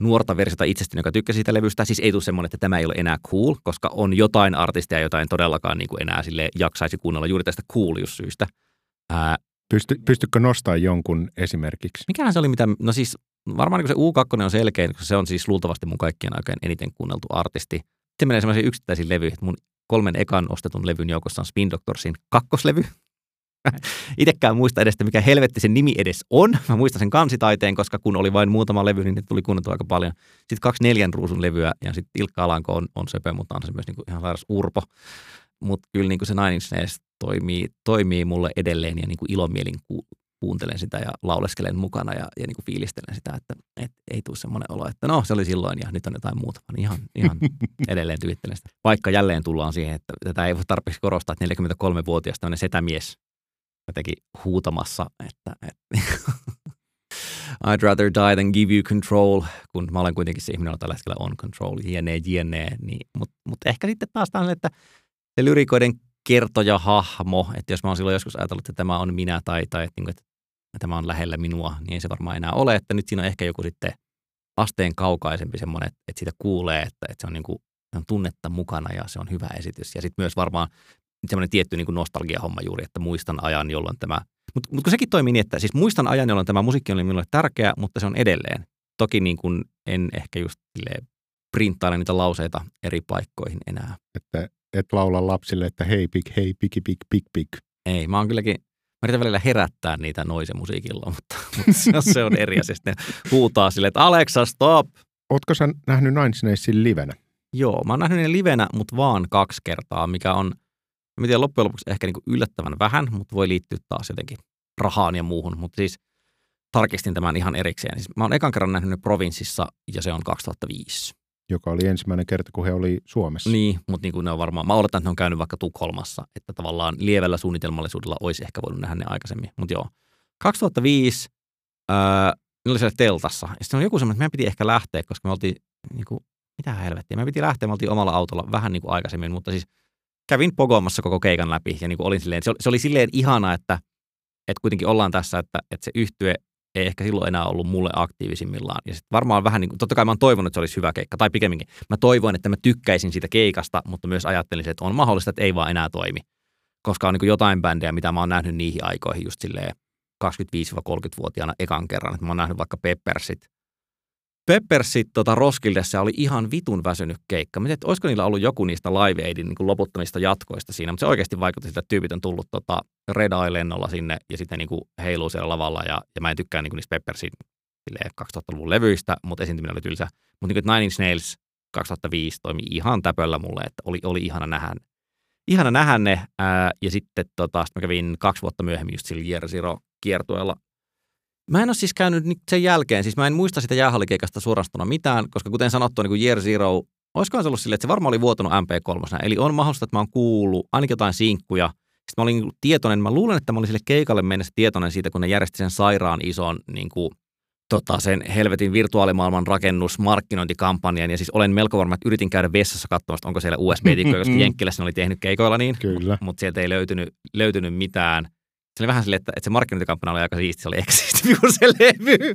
nuorta versiota itsestäni, joka tykkäsi siitä levystä. Siis ei tule semmoinen, että tämä ei ole enää cool, koska on jotain artistia, jota en todellakaan niin kuin enää sille jaksaisi kuunnella juuri tästä cool syystä. Ää,
Pysty, pystytkö nostamaan jonkun esimerkiksi?
Mikähän se oli, mitä, no siis varmaan niin se U2 on selkeä, koska se on siis luultavasti mun kaikkien aikojen eniten kuunneltu artisti. Sitten menee semmoisiin yksittäisiin levyihin, mun kolmen ekan ostetun levyn joukossa on Spin Doctorsin kakkoslevy. Itsekään muista edes, mikä helvetti sen nimi edes on. Mä muistan sen kansitaiteen, koska kun oli vain muutama levy, niin ne tuli kuunneltu aika paljon. Sitten kaksi neljän ruusun levyä ja sitten Ilkka Alanko on, on söpö, mutta on se myös niin kuin ihan sairas urpo. Mutta kyllä niin kuin se Nine Inch toimii, toimii mulle edelleen ja niin kuin ilomielin ku, kuuntelen sitä ja lauleskelen mukana ja, ja niin kuin fiilistelen sitä, että et, ei tule semmoinen olo, että no se oli silloin ja nyt on jotain muuta. Vaan ihan, ihan edelleen tyvittelen sitä. Vaikka jälleen tullaan siihen, että tätä ei voi tarpeeksi korostaa, että 43-vuotias tämmöinen setämies jotenkin huutamassa, että, että I'd rather die than give you control, kun mä olen kuitenkin se ihminen, joka tällä hetkellä on control, jne, jne. Niin, Mutta mut ehkä sitten taas tämän, että se lyrikoiden kertoja hahmo, että jos mä oon silloin joskus ajatellut, että tämä on minä tai, tai että, niin että tämä on lähellä minua, niin ei se varmaan enää ole, että nyt siinä on ehkä joku sitten asteen kaukaisempi semmoinen, että, että siitä kuulee, että, että se on, niin kuin, on tunnetta mukana ja se on hyvä esitys. Ja sitten myös varmaan semmoinen tietty niin nostalgia-homma juuri, että muistan ajan, jolloin tämä, mutta mut kun sekin toimii niin, että siis muistan ajan, jolloin tämä musiikki oli minulle tärkeä, mutta se on edelleen. Toki niin kuin en ehkä just printtaile niitä lauseita eri paikkoihin enää.
Että et laula lapsille, että hei pik, hei piki pik, pik pik.
Ei, mä oon kylläkin Mä yritän välillä herättää niitä noise musiikilla, mutta, mutta se on eri asia. Sitten huutaa sille, että Alexa, stop!
Ootko sä nähnyt Nine Snacesin livenä?
Joo, mä oon nähnyt ne livenä, mutta vaan kaksi kertaa, mikä on, mä tiedän, loppujen lopuksi ehkä niin kuin yllättävän vähän, mutta voi liittyä taas jotenkin rahaan ja muuhun. Mutta siis tarkistin tämän ihan erikseen. Siis mä oon ekan kerran nähnyt ne provinssissa ja se on 2005
joka oli ensimmäinen kerta, kun he oli Suomessa.
Niin, mutta niin kuin ne on varmaan, mä oletan, että ne on käynyt vaikka Tukholmassa, että tavallaan lievällä suunnitelmallisuudella olisi ehkä voinut nähdä ne aikaisemmin. Mutta joo, 2005 öö, ne oli siellä teltassa. Ja sitten oli joku semmoinen, että meidän piti ehkä lähteä, koska me oltiin, niin kuin, mitä helvettiä, me piti lähteä, me oltiin omalla autolla vähän niin kuin aikaisemmin, mutta siis kävin Pogomassa koko keikan läpi ja niin kuin olin silleen, se oli, se oli silleen ihana, että, että kuitenkin ollaan tässä, että, että se yhtye ei ehkä silloin enää ollut mulle aktiivisimmillaan. Ja sitten varmaan vähän niin kuin, totta kai mä oon toivonut, että se olisi hyvä keikka, tai pikemminkin mä toivoin, että mä tykkäisin siitä keikasta, mutta myös ajattelin, että on mahdollista, että ei vaan enää toimi. Koska on niin kuin jotain bändejä, mitä mä oon nähnyt niihin aikoihin just silleen 25-30-vuotiaana ekan kerran. Että mä oon nähnyt vaikka Peppersit Peppersit tota Roskildessa oli ihan vitun väsynyt keikka. Mä että olisiko niillä ollut joku niistä Live Aidin niin loputtamista jatkoista siinä, mutta se oikeasti vaikutti siltä, että tyypit on tullut tota Red Eye-lennolla sinne ja sitten niin kuin heiluu siellä lavalla. Ja, ja mä en tykkää niin kuin niistä Peppersin 2000-luvun levyistä, mutta esiintyminen oli tylsä. Mutta niin kuin Nine Inch Nails 2005 toimi ihan täpöllä mulle, että oli, oli ihana nähdä, ihana nähdä ne. Ää, ja sitten tota, sit mä kävin kaksi vuotta myöhemmin just sillä Year Zero kiertueella Mä en ole siis käynyt sen jälkeen, siis mä en muista sitä jäähallikeikasta suorastuna mitään, koska kuten sanottu, niin kuin Year Zero, olisikohan se ollut silleen, että se varmaan oli vuotanut MP3. Eli on mahdollista, että mä oon kuullut ainakin jotain sinkkuja. Sitten mä olin tietoinen, mä luulen, että mä olin sille keikalle mennessä tietoinen siitä, kun ne järjesti sen sairaan ison niin kuin, tota, sen helvetin virtuaalimaailman rakennus markkinointikampanjan. Ja siis olen melko varma, että yritin käydä vessassa katsomassa, onko siellä USB-tikkoja, koska Jenkkilässä ne oli tehnyt keikoilla niin. Mutta sieltä ei löytynyt, löytynyt mitään se oli vähän silleen, että, että se markkinointikampanja oli aika siisti, se oli ehkä kuin se levy.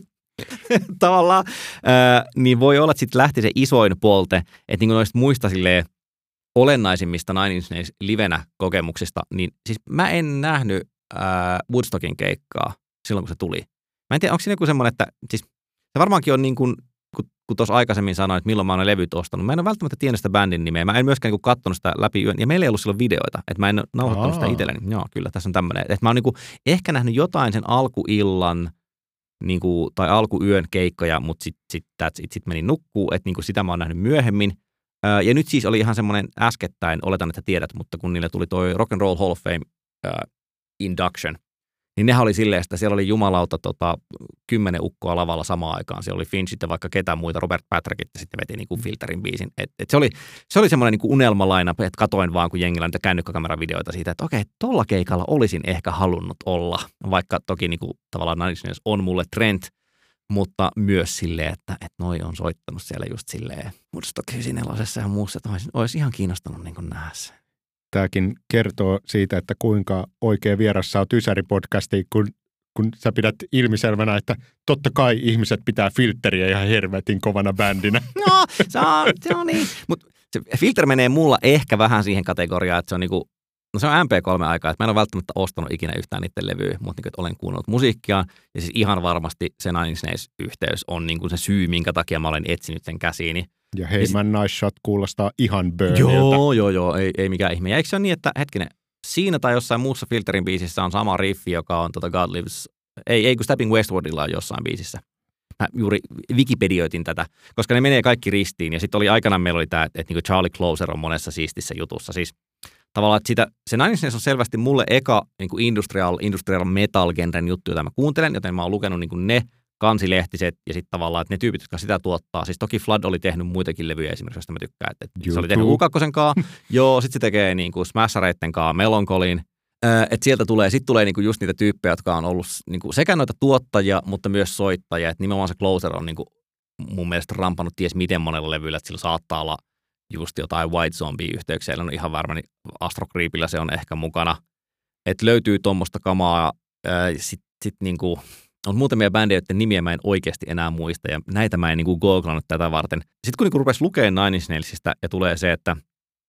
Tavallaan, ää, niin voi olla, että sitten lähti se isoin polte, että niin noista muista silleen, olennaisimmista Nine Inch Nails livenä kokemuksista, niin siis mä en nähnyt ää, Woodstockin keikkaa silloin, kun se tuli. Mä en tiedä, onko siinä joku semmoinen, että siis se varmaankin on niin kuin, kun, tuossa aikaisemmin sanoin, että milloin mä oon ne levyt ostanut. Mä en ole välttämättä tiennyt sitä bändin nimeä. Mä en myöskään niin katsonut sitä läpi yön. Ja meillä ei ollut silloin videoita. Että mä en nauhoittanut sitä itselleni. Joo, kyllä tässä on tämmöinen. Että mä oon niin ehkä nähnyt jotain sen alkuillan niin kuin, tai alkuyön keikkoja, mutta sitten sit, sit, sit menin nukkuu. Että niin sitä mä oon nähnyt myöhemmin. Ja nyt siis oli ihan semmoinen äskettäin, oletan, että tiedät, mutta kun niille tuli toi Rock and Roll Hall of Fame uh, induction – niin nehän oli silleen, että siellä oli jumalauta tota, kymmenen ukkoa lavalla samaan aikaan. Siellä oli Finch sitten vaikka ketä muita, Robert Patrick sitten veti niin kuin filterin biisin. Et, et se oli, se oli semmoinen niin unelmalaina, että katoin vaan, kun jengillä niitä kännykkäkameravideoita siitä, että okei, tuolla keikalla olisin ehkä halunnut olla, vaikka toki niin kuin, tavallaan Nine on mulle trend, mutta myös silleen, että, että noi on soittanut siellä just silleen Woodstock 94 ja muussa, että olisi, olisi ihan kiinnostanut niin nähdä se
tämäkin kertoo siitä, että kuinka oikea vieras saa Ysäri-podcastiin, kun, kun sä pidät ilmiselvänä, että totta kai ihmiset pitää filtteriä ihan hervetin kovana bändinä.
No, se on, se on niin. Mutta se filter menee mulla ehkä vähän siihen kategoriaan, että se on niinku, no se on MP3-aikaa, että mä en ole välttämättä ostanut ikinä yhtään niiden levyä, mutta niin, olen kuunnellut musiikkia. Ja siis ihan varmasti se Nine yhteys on niinku se syy, minkä takia mä olen etsinyt sen käsiini.
Ja Hey Man Nice Shot kuulostaa ihan Burnilta.
Joo, joo, joo, ei, ei mikään ihme. Ja eikö se ole niin, että hetkinen, siinä tai jossain muussa Filterin biisissä on sama riffi, joka on tota God Lives, ei, ei kun Stepping Westwardilla on jossain biisissä. Mä juuri wikipedioitin tätä, koska ne menee kaikki ristiin. Ja sitten oli aikanaan meillä oli tämä, että, että niin Charlie Closer on monessa siistissä jutussa. Siis tavallaan, että sitä, se Nine on selvästi mulle eka niin kuin industrial, industrial metal-genren juttu, jota mä kuuntelen, joten mä oon lukenut niin kuin ne kansilehtiset ja sitten tavallaan, että ne tyypit, jotka sitä tuottaa. Siis toki Flood oli tehnyt muitakin levyjä esimerkiksi, joista mä tykkään. Että se oli tehnyt U2 kaa, joo, sitten se tekee niin kuin Smashareitten kaa, Melonkolin. Että sieltä tulee, sitten tulee niinku just niitä tyyppejä, jotka on ollut niinku sekä noita tuottajia, mutta myös soittajia. Et nimenomaan se Closer on niinku mun mielestä rampannut ties miten monella levyllä, että sillä saattaa olla just jotain White Zombie-yhteyksiä. En ole ihan varma, niin Astro Creepillä se on ehkä mukana. Että löytyy tuommoista kamaa. Sitten sit niinku, on muutamia bändejä, joiden nimiä mä en oikeasti enää muista, ja näitä mä en niin kuin googlannut tätä varten. Sitten kun niin rupesi lukemaan Nine Inch Nailsista, ja tulee se, että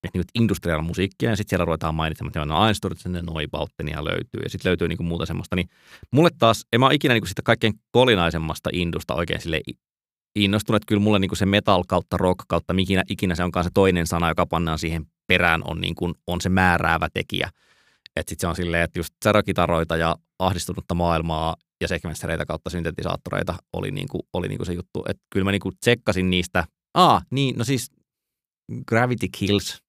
että niin industrial musiikkia, ja sitten siellä ruvetaan mainitsemaan, että no Einstürzen Neubauttenia löytyy, ja sitten löytyy niin kuin muuta semmoista, niin mulle taas, en mä ole ikinä niin kuin sitä kaikkein kolinaisemmasta industa oikein sille innostunut, että kyllä mulle niin kuin se metal kautta rock kautta mikinä, ikinä se onkaan se toinen sana, joka pannaan siihen perään, on, niin kuin, on se määräävä tekijä. Että sitten se on silleen, että just säräkitaroita ja ahdistunutta maailmaa ja sekvenstereitä kautta syntetisaattoreita oli, niin kuin, oli niin kuin se juttu. Että kyllä mä niin kuin tsekkasin niistä. Aa, niin, no siis Gravity Kills.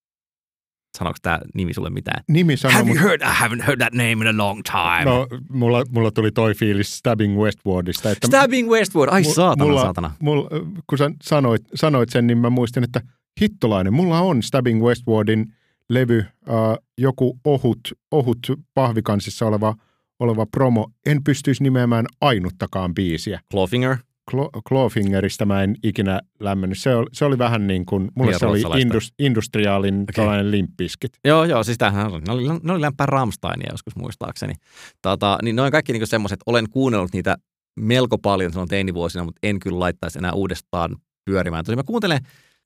Sanoiko tämä nimi sulle mitään?
Nimi sanoo,
Have you heard? I haven't heard that name in a long time.
No, mulla, mulla tuli toi fiilis Stabbing Westwardista. Että
Stabbing Westward, ai mulla, saatana,
mulla,
saatana.
Mulla, kun sä sanoit, sanoit sen, niin mä muistin, että hittolainen, mulla on Stabbing Westwardin levy, äh, joku ohut, ohut pahvikansissa oleva – oleva promo. En pystyisi nimeämään ainuttakaan biisiä.
Clawfinger?
Cl- Clawfingerista mä en ikinä lämmennyt. Se oli, se oli vähän niin kuin, mulle se oli indus, industriaalin okay. tällainen limppiskit.
Joo, joo, siis tämähän ne oli, ne oli lämpää Ramsteinia joskus muistaakseni. Tota, niin ne on kaikki niin semmoiset, olen kuunnellut niitä melko paljon silloin teinivuosina, mutta en kyllä laittaisi enää uudestaan pyörimään. Tosi mä kuuntelen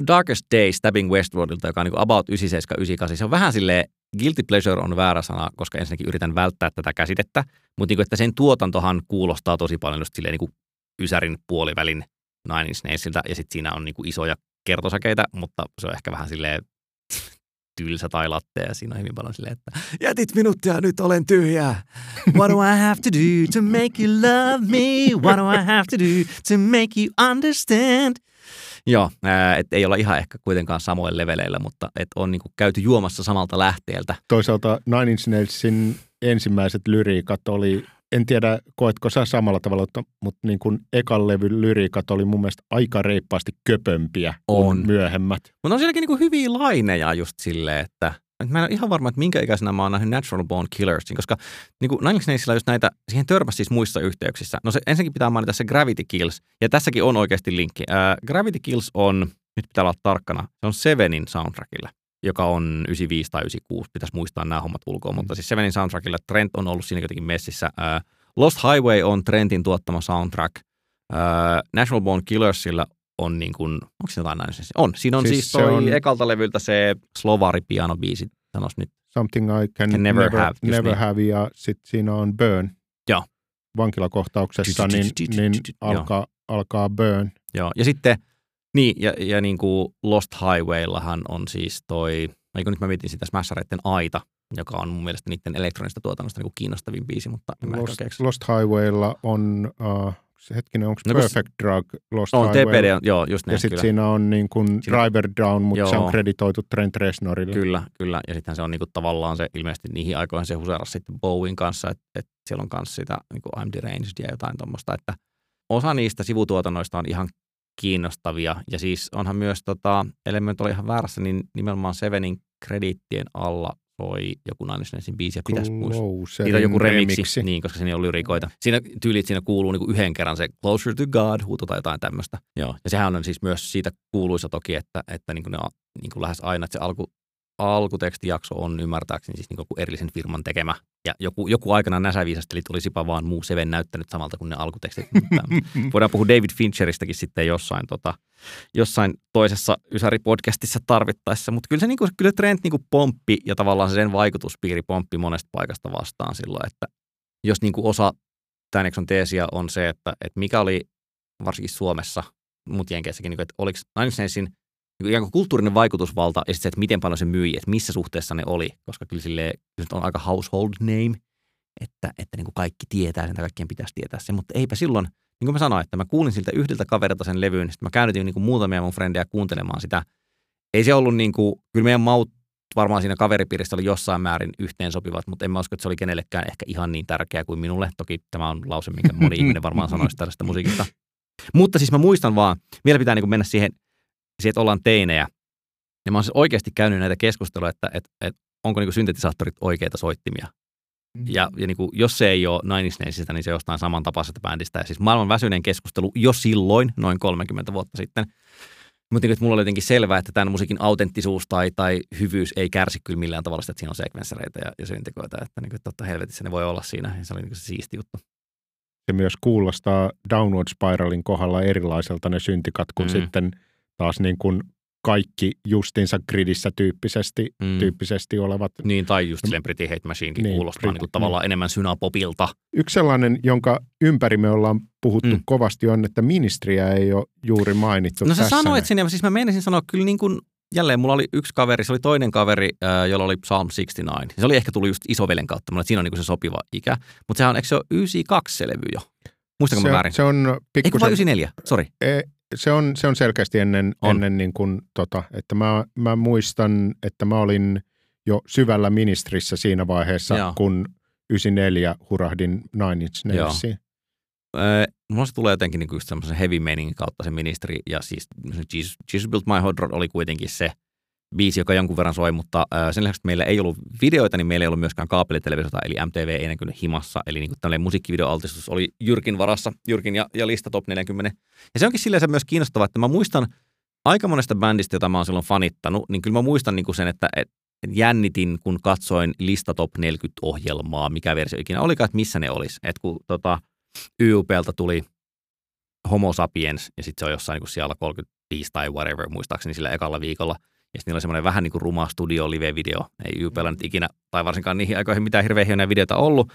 Darkest Days Stabbing Westworldilta, joka on niin about 97-98. Se on vähän silleen guilty pleasure on väärä sana, koska ensinnäkin yritän välttää tätä käsitettä, mutta niin kuin, että sen tuotantohan kuulostaa tosi paljon just silleen niin kuin Ysärin puolivälin Nine Inch Nailsilta, ja sitten siinä on niin kuin isoja kertosäkeitä, mutta se on ehkä vähän silleen tylsä tai latte, ja siinä on hyvin paljon silleen, että jätit minut ja nyt olen tyhjä. What do I have to do to make you love me? What do I have to do to make you understand? Joo, et ei olla ihan ehkä kuitenkaan samoin leveleillä, mutta et on niinku käyty juomassa samalta lähteeltä.
Toisaalta Nine Inch Nailsin ensimmäiset lyriikat oli, en tiedä koetko sä samalla tavalla, mutta niin kuin ekan levy lyriikat oli mun mielestä aika reippaasti köpömpiä on. kuin myöhemmät.
Mutta on sielläkin niinku hyviä laineja just silleen, että Mä en ole ihan varma, että minkä ikäisenä mä oon nähnyt Natural Born Killersin, koska niin kuin Nine Inch just näitä, siihen törmäsi siis muissa yhteyksissä. No se ensinnäkin pitää mainita se Gravity Kills, ja tässäkin on oikeasti linkki. Ää, Gravity Kills on, nyt pitää olla tarkkana, se on Sevenin soundtrackilla joka on 95 tai 96, pitäisi muistaa nämä hommat ulkoa, mm. mutta siis Sevenin soundtrackilla Trent on ollut siinä jotenkin messissä. Ää, Lost Highway on Trentin tuottama soundtrack. Ää, National Born Killersillä on niin kuin, onko siinä jotain näin? On. Siinä on siis,
Siis se
toi
on-
ekalta levyltä se Slovari pianobiisi, sanos nyt.
Something I can,
Can never
never,
have,
never
niin.
have ja sitten siinä on Burn.
Joo.
Vankilakohtauksessa niin, niin alkaa, alkaa Burn.
Joo, ja sitten, niin, ja, ja niin kuin Lost Highwayllahan on siis toi, eikö nyt mä mietin sitä Smashereiden Aita, joka on mun mielestä niiden elektronista tuotannosta niin kuin kiinnostavin biisi, mutta en mä
Lost,
keksi.
Lost Highwaylla on, uh, se hetkinen, onko
No
Perfect Drug Lost
On
Highway?
TPD, on, joo, just
Ja
näin,
sitten
kyllä.
siinä on niin kuin
Siinä-
Driver Down, mutta se
Joo.
on kreditoitu Trent Reznorille.
Kyllä, kyllä. Ja sittenhän se on niinku tavallaan se, ilmeisesti niihin aikoihin se huseras sitten Bowin kanssa, että, että siellä on kanssa sitä niinku I'm deranged ja jotain tuommoista, että osa niistä sivutuotannoista on ihan kiinnostavia. Ja siis onhan myös, tota, nyt ole ihan väärässä, niin nimenomaan Sevenin krediittien alla soi joku Nine Inch Nailsin biisi ja pitäisi muistaa. Niitä on joku remiksi,
remiksi.
niin, koska siinä on lyrikoita. Siinä tyylit siinä kuuluu niinku yhden kerran se Closer to God huuto tai jotain tämmöistä. Joo. Ja sehän on siis myös siitä kuuluisa toki, että, että niinku ne, niinku lähes aina, että se alku, alkutekstijakso on ymmärtääkseni siis niinku joku erillisen firman tekemä. Ja joku, joku aikana näsäviisasteli, että olisipa vaan muu Seven näyttänyt samalta kuin ne alkutekstit. Mutta voidaan puhua David Fincheristäkin sitten jossain, tota, jossain toisessa Ysäri-podcastissa tarvittaessa. Mutta kyllä se niinku, kyllä Trent niinku pomppi ja tavallaan se sen vaikutuspiiri pomppi monesta paikasta vastaan silloin, että jos niinku osa tämän jakson teesiä on se, että, että mikä oli varsinkin Suomessa, mutta Jenkeissäkin, niin kuin, että oliko Nine Nailsin niin ikään kuin kulttuurinen vaikutusvalta ja sitten se, että miten paljon se myi, että missä suhteessa ne oli, koska kyllä sille on aika household name, että, että niin kuin kaikki tietää sen, tai kaikkien pitäisi tietää sen, mutta eipä silloin, niin kuin mä sanoin, että mä kuulin siltä yhdeltä kaverilta sen levyn, sitten mä käännytin niin kuin muutamia mun frendejä kuuntelemaan sitä. Ei se ollut niin kuin, kyllä meidän maut varmaan siinä kaveripiirissä oli jossain määrin yhteen sopivat, mutta en mä usko, että se oli kenellekään ehkä ihan niin tärkeää kuin minulle. Toki tämä on lause, minkä moni ihminen varmaan sanoisi tällaista musiikista. Mutta siis mä muistan vaan, vielä pitää niin kuin mennä siihen, siihen, että ollaan teinejä. Ja mä oon siis oikeasti käynyt näitä keskusteluja, että, että, että onko niin kuin syntetisaattorit oikeita soittimia. Ja, ja niin kuin, jos se ei ole Nine Inch Nailsista, niin se jostain samantapaisesta bändistä. Ja siis maailman väsyneen keskustelu jo silloin, noin 30 vuotta sitten. Mutta niin, että mulla oli jotenkin selvää, että tämän musiikin autenttisuus tai, tai hyvyys ei kärsi kyllä millään tavalla, sitä, että siinä on sekvenssereitä ja, ja syntikoita. Että niin kuin, totta helvetissä ne voi olla siinä. Ja se oli niin kuin se siisti juttu.
Se myös kuulostaa Downward Spiralin kohdalla erilaiselta ne syntikat, kun
Mm.
sitten taas niin kuin kaikki justinsa gridissä tyyppisesti,
Mm.
tyyppisesti olevat.
Niin, tai just silleen Pretty Hate Machinekin
Niin,
niin, kuulostaa
Pretty-
niin kuin tavallaan enemmän synapopilta.
Yksi sellainen, jonka ympäri me ollaan puhuttu
Mm.
kovasti, on, että ministriä ei ole juuri mainittu
No sä
tässä.
sanoit ja siis mä menisin sanoa kyllä niin kuin, jälleen mulla oli yksi kaveri, se oli toinen kaveri, äh, jolla oli Psalm 69. Se oli ehkä tullut just isovelen kautta, että siinä on niin kuin se sopiva ikä. Mutta sehän on, eikö se ole 92 se levy jo? Muistanko
se,
mä väärin?
se on
Eikö vaan
pikkusen,
94? Sori.
e, se on, se on selkeästi ennen,
On.
ennen niin kuin, tota, että mä, mä muistan, että mä olin jo syvällä ministrissä siinä vaiheessa,
Joo.
kun 94 hurahdin Nine Inch. Nailsiin.
Äh, mulla se tulee jotenkin niin kuin just semmoisen heavy meningin kautta se ministeri, ja siis Jesus, Jesus Built My Hot Rod oli kuitenkin se biisi, joka jonkun verran soi, mutta sen lisäksi että meillä ei ollut videoita, niin meillä ei ollut myöskään kaapelitelevisiota, eli MTV ei näkynyt himassa, eli niin kuin tällainen musiikkivideoaltistus oli Jyrkin varassa, Jyrkin ja, ja lista top 40. Ja se onkin silleen myös kiinnostavaa, että mä muistan aika monesta bändistä, jota mä oon silloin fanittanut, niin kyllä mä muistan niin kuin sen, että et, jännitin, kun katsoin lista top 40-ohjelmaa, mikä versio ikinä olikaan, että missä ne olisi. Että kun tota, YUPlta tuli Homo Sapiens, ja sitten se on jossain niin siellä 35 tai whatever, muistaakseni sillä ekalla viikolla. Ja sitten niillä oli semmoinen vähän niin kuin ruma studio live-video. Ei YUPllä nyt ikinä, tai varsinkaan niihin aikoihin mitään hirveän hienoja videota ollut.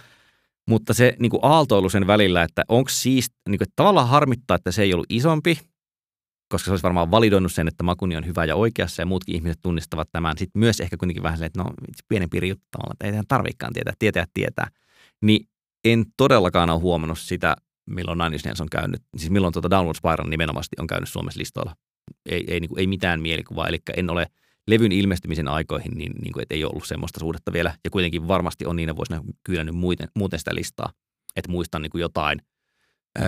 Mutta se niin kuin aaltoilu sen välillä, että onko siis, niin kuin, että tavallaan harmittaa, että se ei ollut isompi, koska se olisi varmaan validoinut sen, että Makuni on hyvä ja oikeassa ja muutkin ihmiset tunnistavat tämän. Sitten myös ehkä kuitenkin vähän silleen, että no pienempi juttu tavallaan, että ei tähän tarvikaan tietää, tietää, tietää. Niin en todellakaan ole huomannut sitä, milloin Nine Inch Nails on käynyt, siis milloin tuota Downward Spiral nimenomaan on käynyt Suomessa listoilla. Ei, ei, niin kuin, ei mitään mielikuvaa, eli en ole levyn ilmestymisen aikoihin, niin, niin kuin, että ei ollut semmoista suhdetta vielä. Ja kuitenkin varmasti on niinä vuosina kyylännyt muuten, muuten sitä listaa, että muistan niin kuin jotain.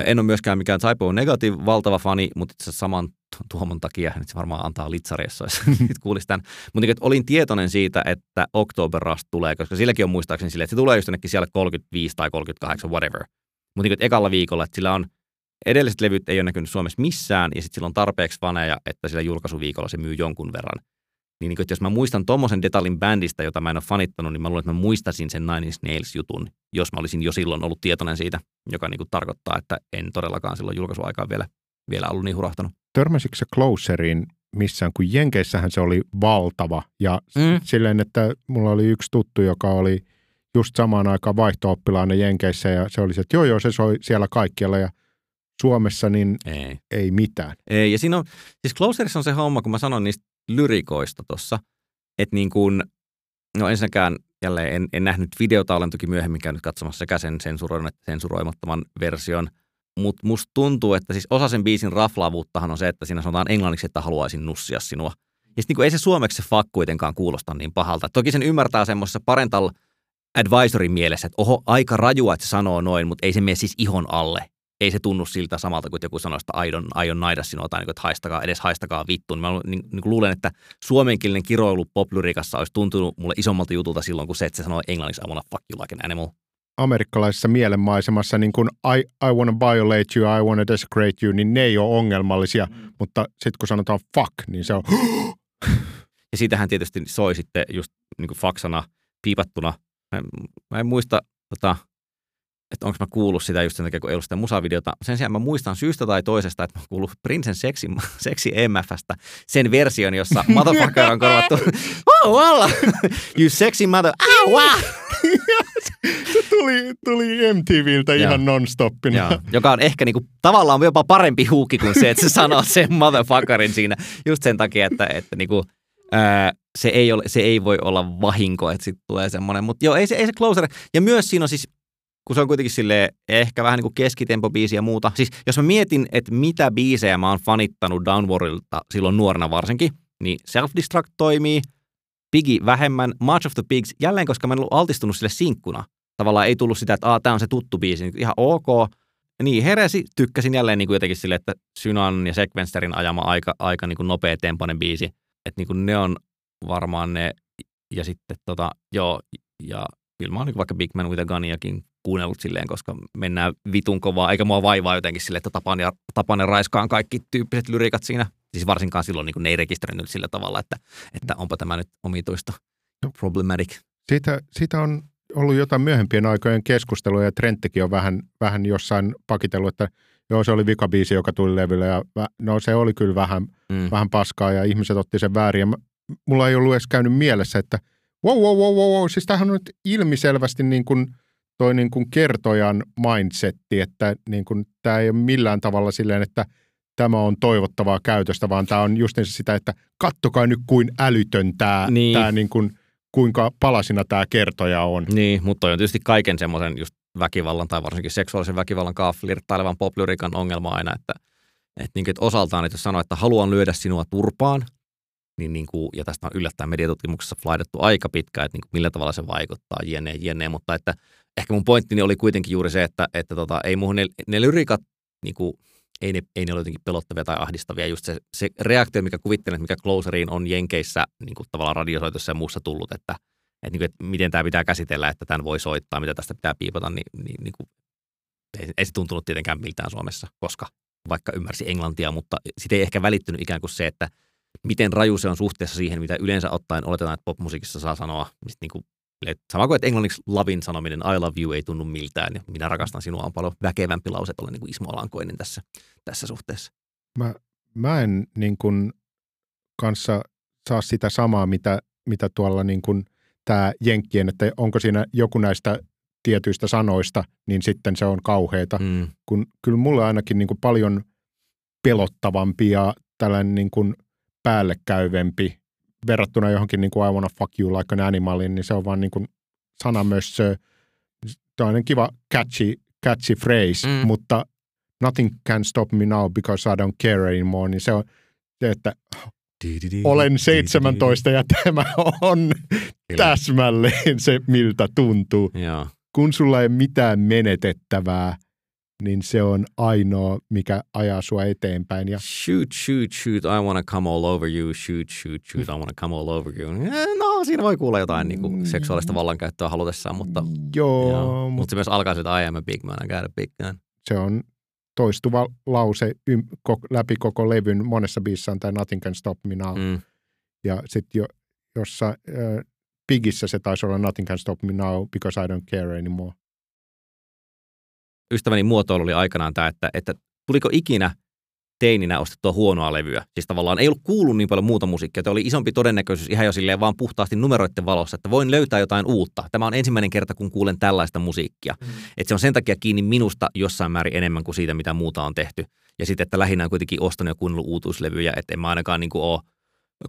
En ole myöskään mikään Typo Negative valtava fani, mutta itse saman tu- Tuomon takia, nyt se varmaan antaa litsariessa, jos nyt kuulisi tämän. Mutta niin, olin tietoinen siitä, että October Rust tulee, koska silläkin on muistaakseni silleen, että se tulee just jonnekin siellä 35 tai 38, whatever. Mutta niin, ekalla viikolla, että sillä on edelliset levyt ei ole näkynyt Suomessa missään, ja sitten sillä on tarpeeksi faneja, että sillä julkaisuviikolla se myy jonkun verran. Niin, niin kuin, jos mä muistan tommosen detalin bändistä, jota mä en ole fanittanut, niin mä luulen, että mä muistaisin sen Nine Inch Nails-jutun, jos mä olisin jo silloin ollut tietoinen siitä, joka niin kuin tarkoittaa, että en todellakaan silloin julkaisuaikaan vielä, vielä ollut niin hurahtanut.
törmäsitkö se Closeriin missään, kun Jenkeissähän se oli valtava ja
Mm.
silleen, että mulla oli yksi tuttu, joka oli just samaan aikaan vaihto-oppilaana Jenkeissä ja se oli se, että joo joo, se soi siellä kaikkialla ja Suomessa niin
Ei.
ei mitään.
Ei, ja siinä on, siis Closerissa on se homma, kun mä sanon niistä lyrikoista tuossa, että niin kuin, no ensinnäkään jälleen en, en nähnyt videota, olen toki myöhemmin käynyt katsomassa sekä sen sensuroiman että sensuroimattoman version, mutta musta tuntuu, että siis osa sen biisin raflaavuuttahan on se, että siinä sanotaan englanniksi, että haluaisin nussia sinua. Ja sitten niin ei se suomeksi se fuck kuitenkaan kuulosta niin pahalta. Toki sen ymmärtää semmoisessa parental advisorin mielessä, että oho, aika rajua, että se sanoo noin, mutta ei se mene siis ihon alle. Ei se tunnu siltä samalta kuin joku sanoo, että aion, aion naida sinua tai niin kuin, että haistakaa, edes haistakaa vittuun. Mä niin, niin kuin luulen, että suomenkielinen kiroilu poplyrikassa olisi tuntunut mulle isommalta jutulta silloin, kuin se, että se sanoo englanniksi I wanna fuck you like an animal.
Amerikkalaisessa mielenmaisemassa niin kuin I, I wanna violate you, I wanna desecrate you, niin ne ei ole ongelmallisia, mm. mutta sitten kun sanotaan fuck, niin se on
Ja siitähän tietysti soi sitten just niin kuin faksana piipattuna. Mä, en- mä en muista, tota, että onko mä kuullut sitä just sen takia, kun ei ollut sitä musavideota. Sen sijaan mä muistan syystä tai toisesta, että mä oon kuullut Prinsen seksi, seksi MFstä sen version, jossa motherfucker on korvattu oh, walla, you sexy mother, ah, wow.
se tuli, tuli MTVltä
Joo.
ihan non-stoppina.
Joo, joka on ehkä niinku, tavallaan jopa parempi huukki kuin se, että se sanoo sen motherfuckerin siinä just sen takia, että, että niinku, ää, se, ei ole, se ei voi olla vahinko, että sitten tulee semmoinen. Mutta joo, ei se, ei se closer. Ja myös siinä on siis, kun se on kuitenkin sille ehkä vähän niin kuin keskitempobiisi ja muuta. Siis jos mä mietin, että mitä biisejä mä oon fanittanut Downwardilta silloin nuorena varsinkin, niin Self-Destruct toimii, Piggy vähemmän, March of the Pigs jälleen, koska mä en ollut altistunut sille sinkkuna. Tavallaan ei tullut sitä, että tämä on se tuttu biisi, niin ihan ok. Niin, heresi, tykkäsin jälleen niin kuin jotenkin sille, että Synan ja Sequencerin ajama aika, aika niin kuin nopea tempoinen biisi. Että niin kuin ne on varmaan ne, ja sitten tota, joo, ja kyllä mä oon niin vaikka Big Man with a Guniakin kuunnellut silleen, koska mennään vitun kovaa, eikä mua vaivaa jotenkin sille, että tapan ja, tapan ja raiskaan kaikki tyyppiset lyriikat siinä. Siis varsinkaan silloin niin kuin ne ei rekisteröinyt sillä tavalla, että, että onpa tämä nyt omituista. Problematic.
Siitä, siitä on ollut jotain myöhempien aikojen keskustelua ja Trenttikin on vähän, vähän jossain pakitellut, että joo se oli vikabiisi, joka tuli levylle ja no se oli kyllä vähän,
Mm.
vähän paskaa ja ihmiset otti sen väärin ja mä, mulla ei ollut edes käynyt mielessä, että wow, wow, wow, wow, wow. siis tämähän on nyt ilmiselvästi niin kuin toi niin kuin kertojan mindsetti, että niin kuin tämä ei ole millään tavalla silleen, että tämä on toivottavaa käytöstä, vaan tämä on just sitä, että kattokaa nyt kuin älytön tämä,
Niin.
tämä niin kuin, kuinka palasina tämä kertoja on.
Niin, mutta on tietysti kaiken semmoisen just väkivallan tai varsinkin seksuaalisen väkivallan kanssa flirttailevan poplyrikan ongelma aina, että, että, niin, että osaltaan, että jos sanoo, että haluan lyödä sinua turpaan, niin, niin kuin, ja tästä on yllättäen mediatutkimuksessa flaidattu aika pitkä, että niin kuin, millä tavalla se vaikuttaa, jne, jne, mutta että ehkä mun pointtini oli kuitenkin juuri se, että, että tota, ei muuhun ne, ne lyrikat, niin kuin, ei, ne, ei ne ole jotenkin pelottavia tai ahdistavia. Just se, se reaktio, mikä kuvittelen, mikä Closeriin on Jenkeissä niin kuin tavallaan radiosoitossa ja muussa tullut, että, että, niin kuin, että miten tämä pitää käsitellä, että tämän voi soittaa, mitä tästä pitää piipata, niin, niin, niin kuin, ei, ei se tuntunut tietenkään miltään Suomessa, koska vaikka ymmärsi englantia, mutta sitä ei ehkä välittynyt ikään kuin se, että miten raju se on suhteessa siihen, mitä yleensä ottaen oletetaan, että popmusiikissa saa sanoa. Mistä niin kuin, että sama kuin, että englanniksi lavin sanominen I love you ei tunnu miltään, ja minä rakastan sinua on paljon väkevämpi lause, olen niin kuin Ismo Alankoinen tässä, tässä suhteessa.
Mä, mä en niin kuin kanssa saa sitä samaa, mitä, mitä tuolla niin kuin tämä Jenkkien, että onko siinä joku näistä tietyistä sanoista, niin sitten se on kauheata.
Mm.
Kun kyllä mulle ainakin niin kuin paljon pelottavampi ja tällainen niin kuin päällekäyvempi verrattuna johonkin niin kuin I wanna fuck you like an animalin, niin se on vaan niin kuin sanamössö, toinen kiva catchy, catchy phrase,
Mm.
mutta nothing can stop me now because I don't care anymore, niin se on se, että olen 17 ja tämä on täsmälleen se, miltä tuntuu.
Joo.
Kun sulla ei mitään menetettävää, niin se on ainoa, mikä ajaa sua eteenpäin. Ja
Shoot, shoot, shoot, I wanna come all over you. Shoot, shoot, shoot, I wanna come all over you. Eh, No, siinä voi kuulla jotain niin kuin seksuaalista vallankäyttöä halutessaan, mutta,
joo,
joo,
mutta
se myös alkaa siitä, I am a big man, I got a big gun.
se on toistuva lause ym, ko, läpi koko levyn. Monessa biisissä on tämä Nothing Can Stop Me Now.
Mm.
Ja sitten jo, jossa äh, Pigissä se taisi olla Nothing Can Stop Me Now because I don't care anymore.
Ystäväni muotoilu oli aikanaan tämä, että, että tuliko ikinä teininä ostettua huonoa levyä. Siis tavallaan ei ollut kuullut niin paljon muuta musiikkia, että oli isompi todennäköisyys ihan jo silleen vaan puhtaasti numeroiden valossa, että voin löytää jotain uutta. Tämä on ensimmäinen kerta, kun kuulen tällaista musiikkia. Mm. Että se on sen takia kiinni minusta jossain määrin enemmän kuin siitä, mitä muuta on tehty. Ja sitten, että lähinnä on kuitenkin ostanut ja kuunnellut uutuuslevyjä, että en mä ainakaan niin kuin ole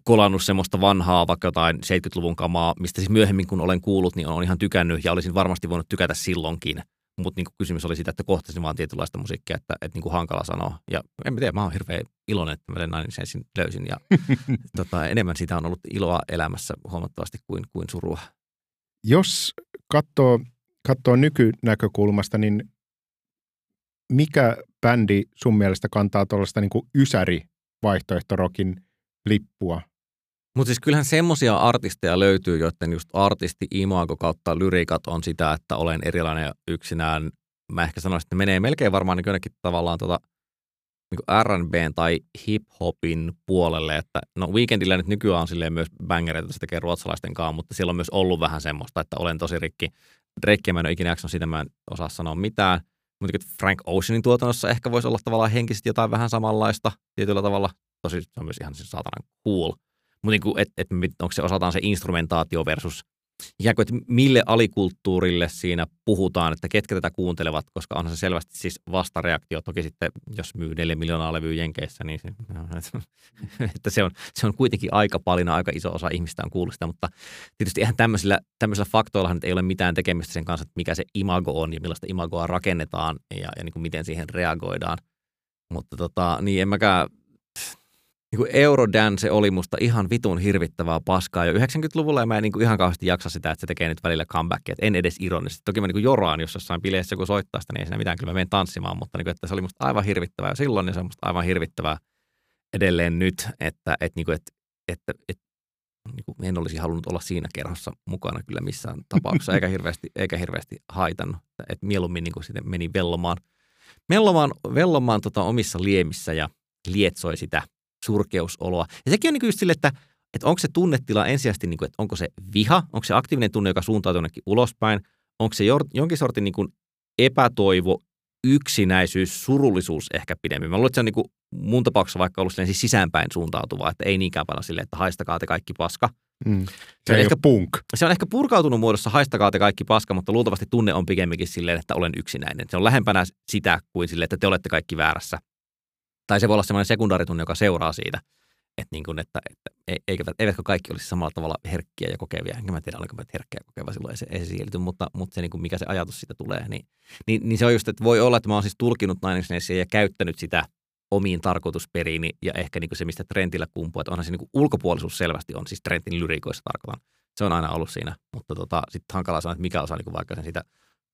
kolannut semmoista vanhaa, vaikka jotain 70-luvun kamaa, mistä siis myöhemmin kun olen kuullut, niin olen ihan tykännyt ja olisin varmasti voinut tykätä silloinkin. Mutta niin kysymys oli siitä, että kohtasin vaan tietynlaista musiikkia, että, että niin kuin hankala sanoa. Ja en tiedä, mä oon hirveän iloinen, että mä sen nainen sen löysin. Ja tota, enemmän siitä on ollut iloa elämässä huomattavasti kuin, kuin surua.
Jos katsoo, katsoo nykynäkökulmasta, niin mikä bändi sun mielestä kantaa tuollaista niin ysäri vaihtoehtorokin lippua?
Mutta siis kyllähän semmoisia artisteja löytyy, joiden just artisti imago kautta lyrikat on sitä, että olen erilainen yksinään. Mä ehkä sanoisin, että menee melkein varmaan niin jotenkin tavallaan tota, niin R&B tai hip-hopin puolelle, että no Weekendillä nyt nykyään on silleen myös bangereita, se tekee ruotsalaisten kanssa, mutta siellä on myös ollut vähän semmoista, että olen tosi rikki. Drake mä en ole ikinä sitä, mä en osaa sanoa mitään. Mutta Frank Oceanin tuotannossa ehkä voisi olla tavallaan henkisesti jotain vähän samanlaista tietyllä tavalla. Tosi se on myös ihan siis saatanan cool. Mutta niin että et, onko se osataan se instrumentaatio versus ikään kuin, että mille alikulttuurille siinä puhutaan, että ketkä tätä kuuntelevat, koska onhan se selvästi siis vastareaktio. Toki sitten, jos myy neljä miljoonaa levyä Jenkeissä, niin se, että se, on, se on kuitenkin aika paljon, aika iso osa ihmistä on kuullut sitä, mutta tietysti ihan tämmöisillä, tämmöisillä faktoilla ei ole mitään tekemistä sen kanssa, että mikä se imago on ja millaista imagoa rakennetaan ja, ja niin kuin miten siihen reagoidaan. Mutta tota, niin en mäkään niin Eurodance oli musta ihan vitun hirvittävää paskaa jo 90-luvulla ja mä en niin ihan kauheasti jaksa sitä, että se tekee nyt välillä comebackia, en edes ironisesti. Toki mä niin joraan, jos jossain bileissä joku soittaa sitä, niin ei siinä mitään, kyllä mä menen tanssimaan, mutta niin kuin, että se oli musta aivan hirvittävää ja silloin niin se on musta aivan hirvittävää edelleen nyt, että, että, niin kuin, että, että, että niin kuin en olisi halunnut olla siinä kerhossa mukana kyllä missään tapauksessa, eikä hirveästi, eikä hirveästi haitannut. Että mieluummin niin kuin sitten meni vellomaan, vellomaan, vellomaan tota omissa liemissä ja lietsoi sitä surkeusoloa. Ja sekin on niin just sille, että, että onko se tunnetila ensisijaisesti, niin kuin, että onko se viha, onko se aktiivinen tunne, joka suuntaa jonnekin ulospäin, onko se jonkin sortin niin kuin epätoivo, yksinäisyys, surullisuus ehkä pidemmin. Mä luulen, että se on niin kuin mun tapauksessa vaikka ollut siis sisäänpäin suuntautuvaa, että ei niinkään paljon silleen, että haistakaa te kaikki paska.
Mm. Se, se on ehkä punk.
Se on ehkä purkautunut muodossa haistakaa te kaikki paska, mutta luultavasti tunne on pikemminkin silleen, että olen yksinäinen. Se on lähempänä sitä kuin silleen, että te olette kaikki väärässä tai se voi olla semmoinen sekundaaritunne, joka seuraa siitä, että, niin kuin, että, että eikö, eivätkö kaikki olisi samalla tavalla herkkiä ja kokevia. Enkä mä tiedä, oliko mä herkkiä ja kokeva silloin, ei se, ei se mutta, mutta se, niin kuin mikä se ajatus siitä tulee, niin, niin, niin, se on just, että voi olla, että mä oon siis tulkinut Nine ja käyttänyt sitä omiin tarkoitusperiini ja ehkä niin kuin se, mistä trendillä kumpuu, että onhan se niin kuin ulkopuolisuus selvästi on, siis trendin lyriikoissa tarkoitan. Se on aina ollut siinä, mutta tota, sitten hankala sanoa, että mikä osa niin kuin vaikka sen sitä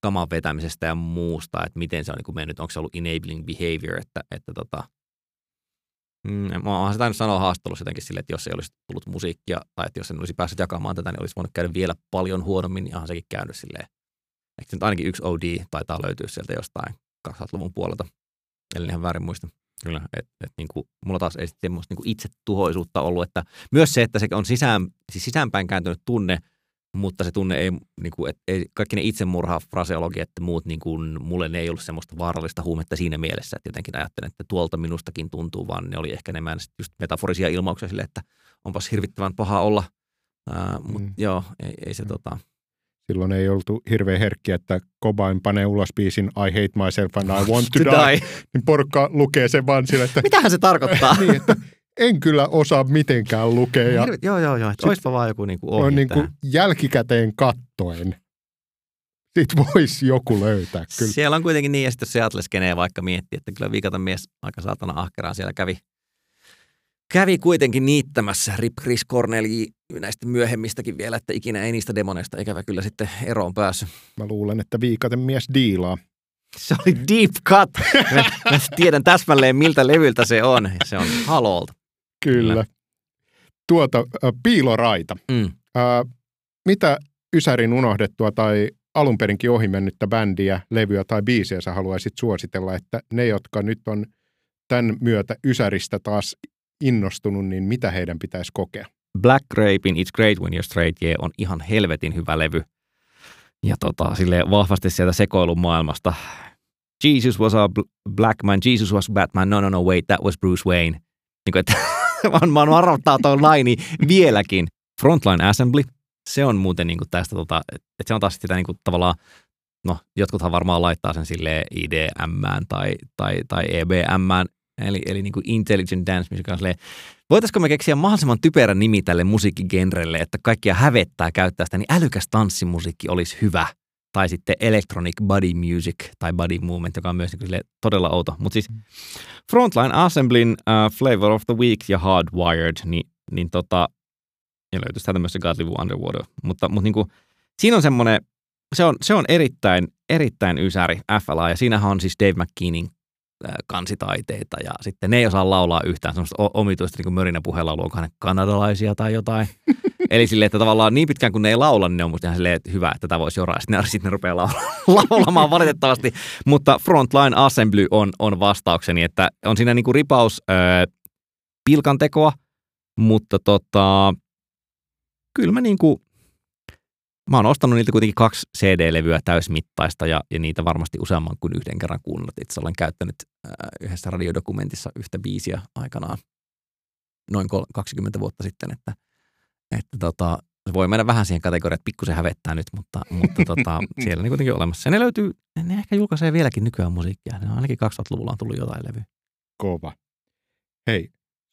kaman vetämisestä ja muusta, että miten se on niin kuin mennyt, onko se ollut enabling behavior, että, että tota, Mm, mä oon sitä sanoa haastattelussa jotenkin sille, että jos ei olisi tullut musiikkia tai että jos en olisi päässyt jakamaan tätä, niin olisi voinut käydä vielä paljon huonommin, niin onhan sekin käynyt silleen. Ehkä nyt ainakin yksi OD taitaa löytyä sieltä jostain 2000-luvun puolelta, eli ihan väärin muista. Kyllä, että et, niin kuin, mulla taas ei semmoista niin itsetuhoisuutta ollut, että myös se, että se on sisään, siis sisäänpäin kääntynyt tunne – mutta se tunne ei, niin kuin, et, ei kaikki ne itsemurha, fraseologia, että muut, niin kuin, mulle ne ei ollut semmoista vaarallista huumetta siinä mielessä, että jotenkin ajattelen, että tuolta minustakin tuntuu, vaan ne oli ehkä enemmän just metaforisia ilmauksia sille, että onpas hirvittävän paha olla, uh, mutta mm. joo, ei, ei se mm. tota,
Silloin ei oltu hirveän herkkiä, että Cobain panee ulos biisin I hate myself and I want to, to die. die. Niin porukka lukee sen vaan sille, että...
Mitähän se tarkoittaa?
niin, että en kyllä osaa mitenkään lukea. Ja
joo, joo, joo. Olisipa vaan joku ohje
on niin kuin jälkikäteen kattoen. Sitten voisi joku löytää kyllä.
Siellä on kuitenkin niin, ja sitten jos Seattle vaikka miettii, että kyllä viikata mies aika saatana ahkeraan siellä kävi, kävi kuitenkin niittämässä Rip Chris Corneli näistä myöhemmistäkin vielä, että ikinä ei niistä demoneista ikävä kyllä sitten eroon päässyt.
Mä luulen, että viikaten mies diilaa.
Se oli deep cut. Mä, mä tiedän täsmälleen, miltä levyltä se on. Se on halolta.
Kyllä. Tuota, äh, piiloraita. Mm. Äh, mitä Ysärin unohdettua tai alun perinkin ohimennyttä bändiä, levyä tai biisiä sä haluaisit suositella, että ne, jotka nyt on tämän myötä Ysäristä taas innostunut, niin mitä heidän pitäisi kokea?
Black Grapein It's Great When You're Straight Yeah on ihan helvetin hyvä levy. Ja tota, sille vahvasti sieltä sekoilun maailmasta Jesus was a bl- black man, Jesus was Batman, no no no wait, that was Bruce Wayne. Niin kuin, että oon varoittaa tuon laini vieläkin. Frontline Assembly, se on muuten niin kuin tästä, tota, että se on taas sitä niin kuin tavallaan, no jotkuthan varmaan laittaa sen sille IDM tai, tai, tai EBM, eli, eli niin kuin Intelligent Dance Music on voitaisiko me keksiä mahdollisimman typerän nimi tälle musiikkigenrelle, että kaikkia hävettää käyttää sitä, niin älykäs tanssimusiikki olisi hyvä. Tai sitten Electronic Body Music tai Body Movement, joka on myös niin todella outo. Mutta siis Frontline Assemblin uh, Flavor of the Week ja Hardwired, niin, niin tota, ja löytyisi täältä myös se God Live Underwater. Mutta, mutta niin kuin, siinä on semmoinen, se on, se on erittäin, erittäin ysäri FLA, ja siinähän on siis Dave McKeenin kansitaiteita ja sitten ne ei osaa laulaa yhtään semmoista omituista niin mörinä puhelaulua, onko ne kanadalaisia tai jotain. Eli silleen, että tavallaan niin pitkään kun ne ei laula, niin ne on musta ihan silleen, että hyvä, että tätä voisi joraa. Sitten ne, sitten ne rupeaa laulamaan valitettavasti. Mutta Frontline Assembly on, on vastaukseni, että on siinä niin kuin ripaus äh, pilkantekoa, mutta tota, kyllä mä niin kuin, mä oon ostanut niiltä kuitenkin kaksi CD-levyä täysmittaista ja, ja niitä varmasti useamman kuin yhden kerran kuunnellut. Itse olen käyttänyt äh, yhdessä radiodokumentissa yhtä biisiä aikanaan noin 20 vuotta sitten, että, että tota, se voi mennä vähän siihen kategoriaan, että pikkusen hävettää nyt, mutta, mutta tota, siellä ne kuitenkin olemassa. Ja ne löytyy, ne ehkä julkaisee vieläkin nykyään musiikkia. Ne on ainakin 2000-luvulla on tullut jotain levyä.
Kova. Hei,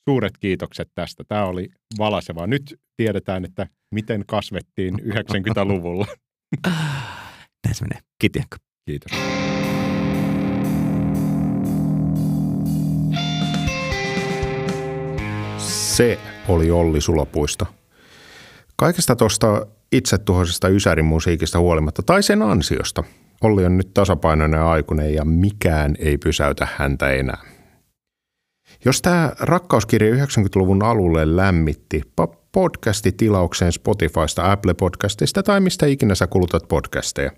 suuret kiitokset tästä. Tämä oli valaseva. Nyt tiedetään, että miten kasvettiin 90-luvulla.
Näin se menee. Kiitos.
Kiitos. Se oli Olli Sulopuisto. Kaikesta tuosta itsetuhoisesta Ysärin musiikista huolimatta, tai sen ansiosta, Olli on nyt tasapainoinen aikuinen ja mikään ei pysäytä häntä enää. Jos tämä rakkauskirja 90-luvun alulle lämmitti, podcasti tilaukseen Spotifysta, Apple Podcastista tai mistä ikinä sä kulutat podcasteja.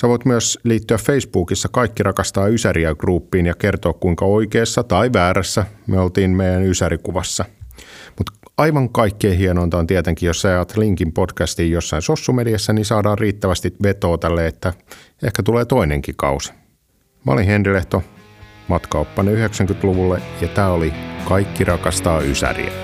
Sä voit myös liittyä Facebookissa Kaikki rakastaa Ysäriä gruppiin ja kertoa kuinka oikeassa tai väärässä me oltiin meidän Ysärikuvassa. Mutta aivan kaikkein hienointa on tietenkin, jos sä jaat linkin podcastiin jossain sossumediassa, niin saadaan riittävästi vetoa tälle, että ehkä tulee toinenkin kausi. Mä olin Henri Lehto, matkaoppani 90-luvulle ja tämä oli Kaikki rakastaa Ysäriä.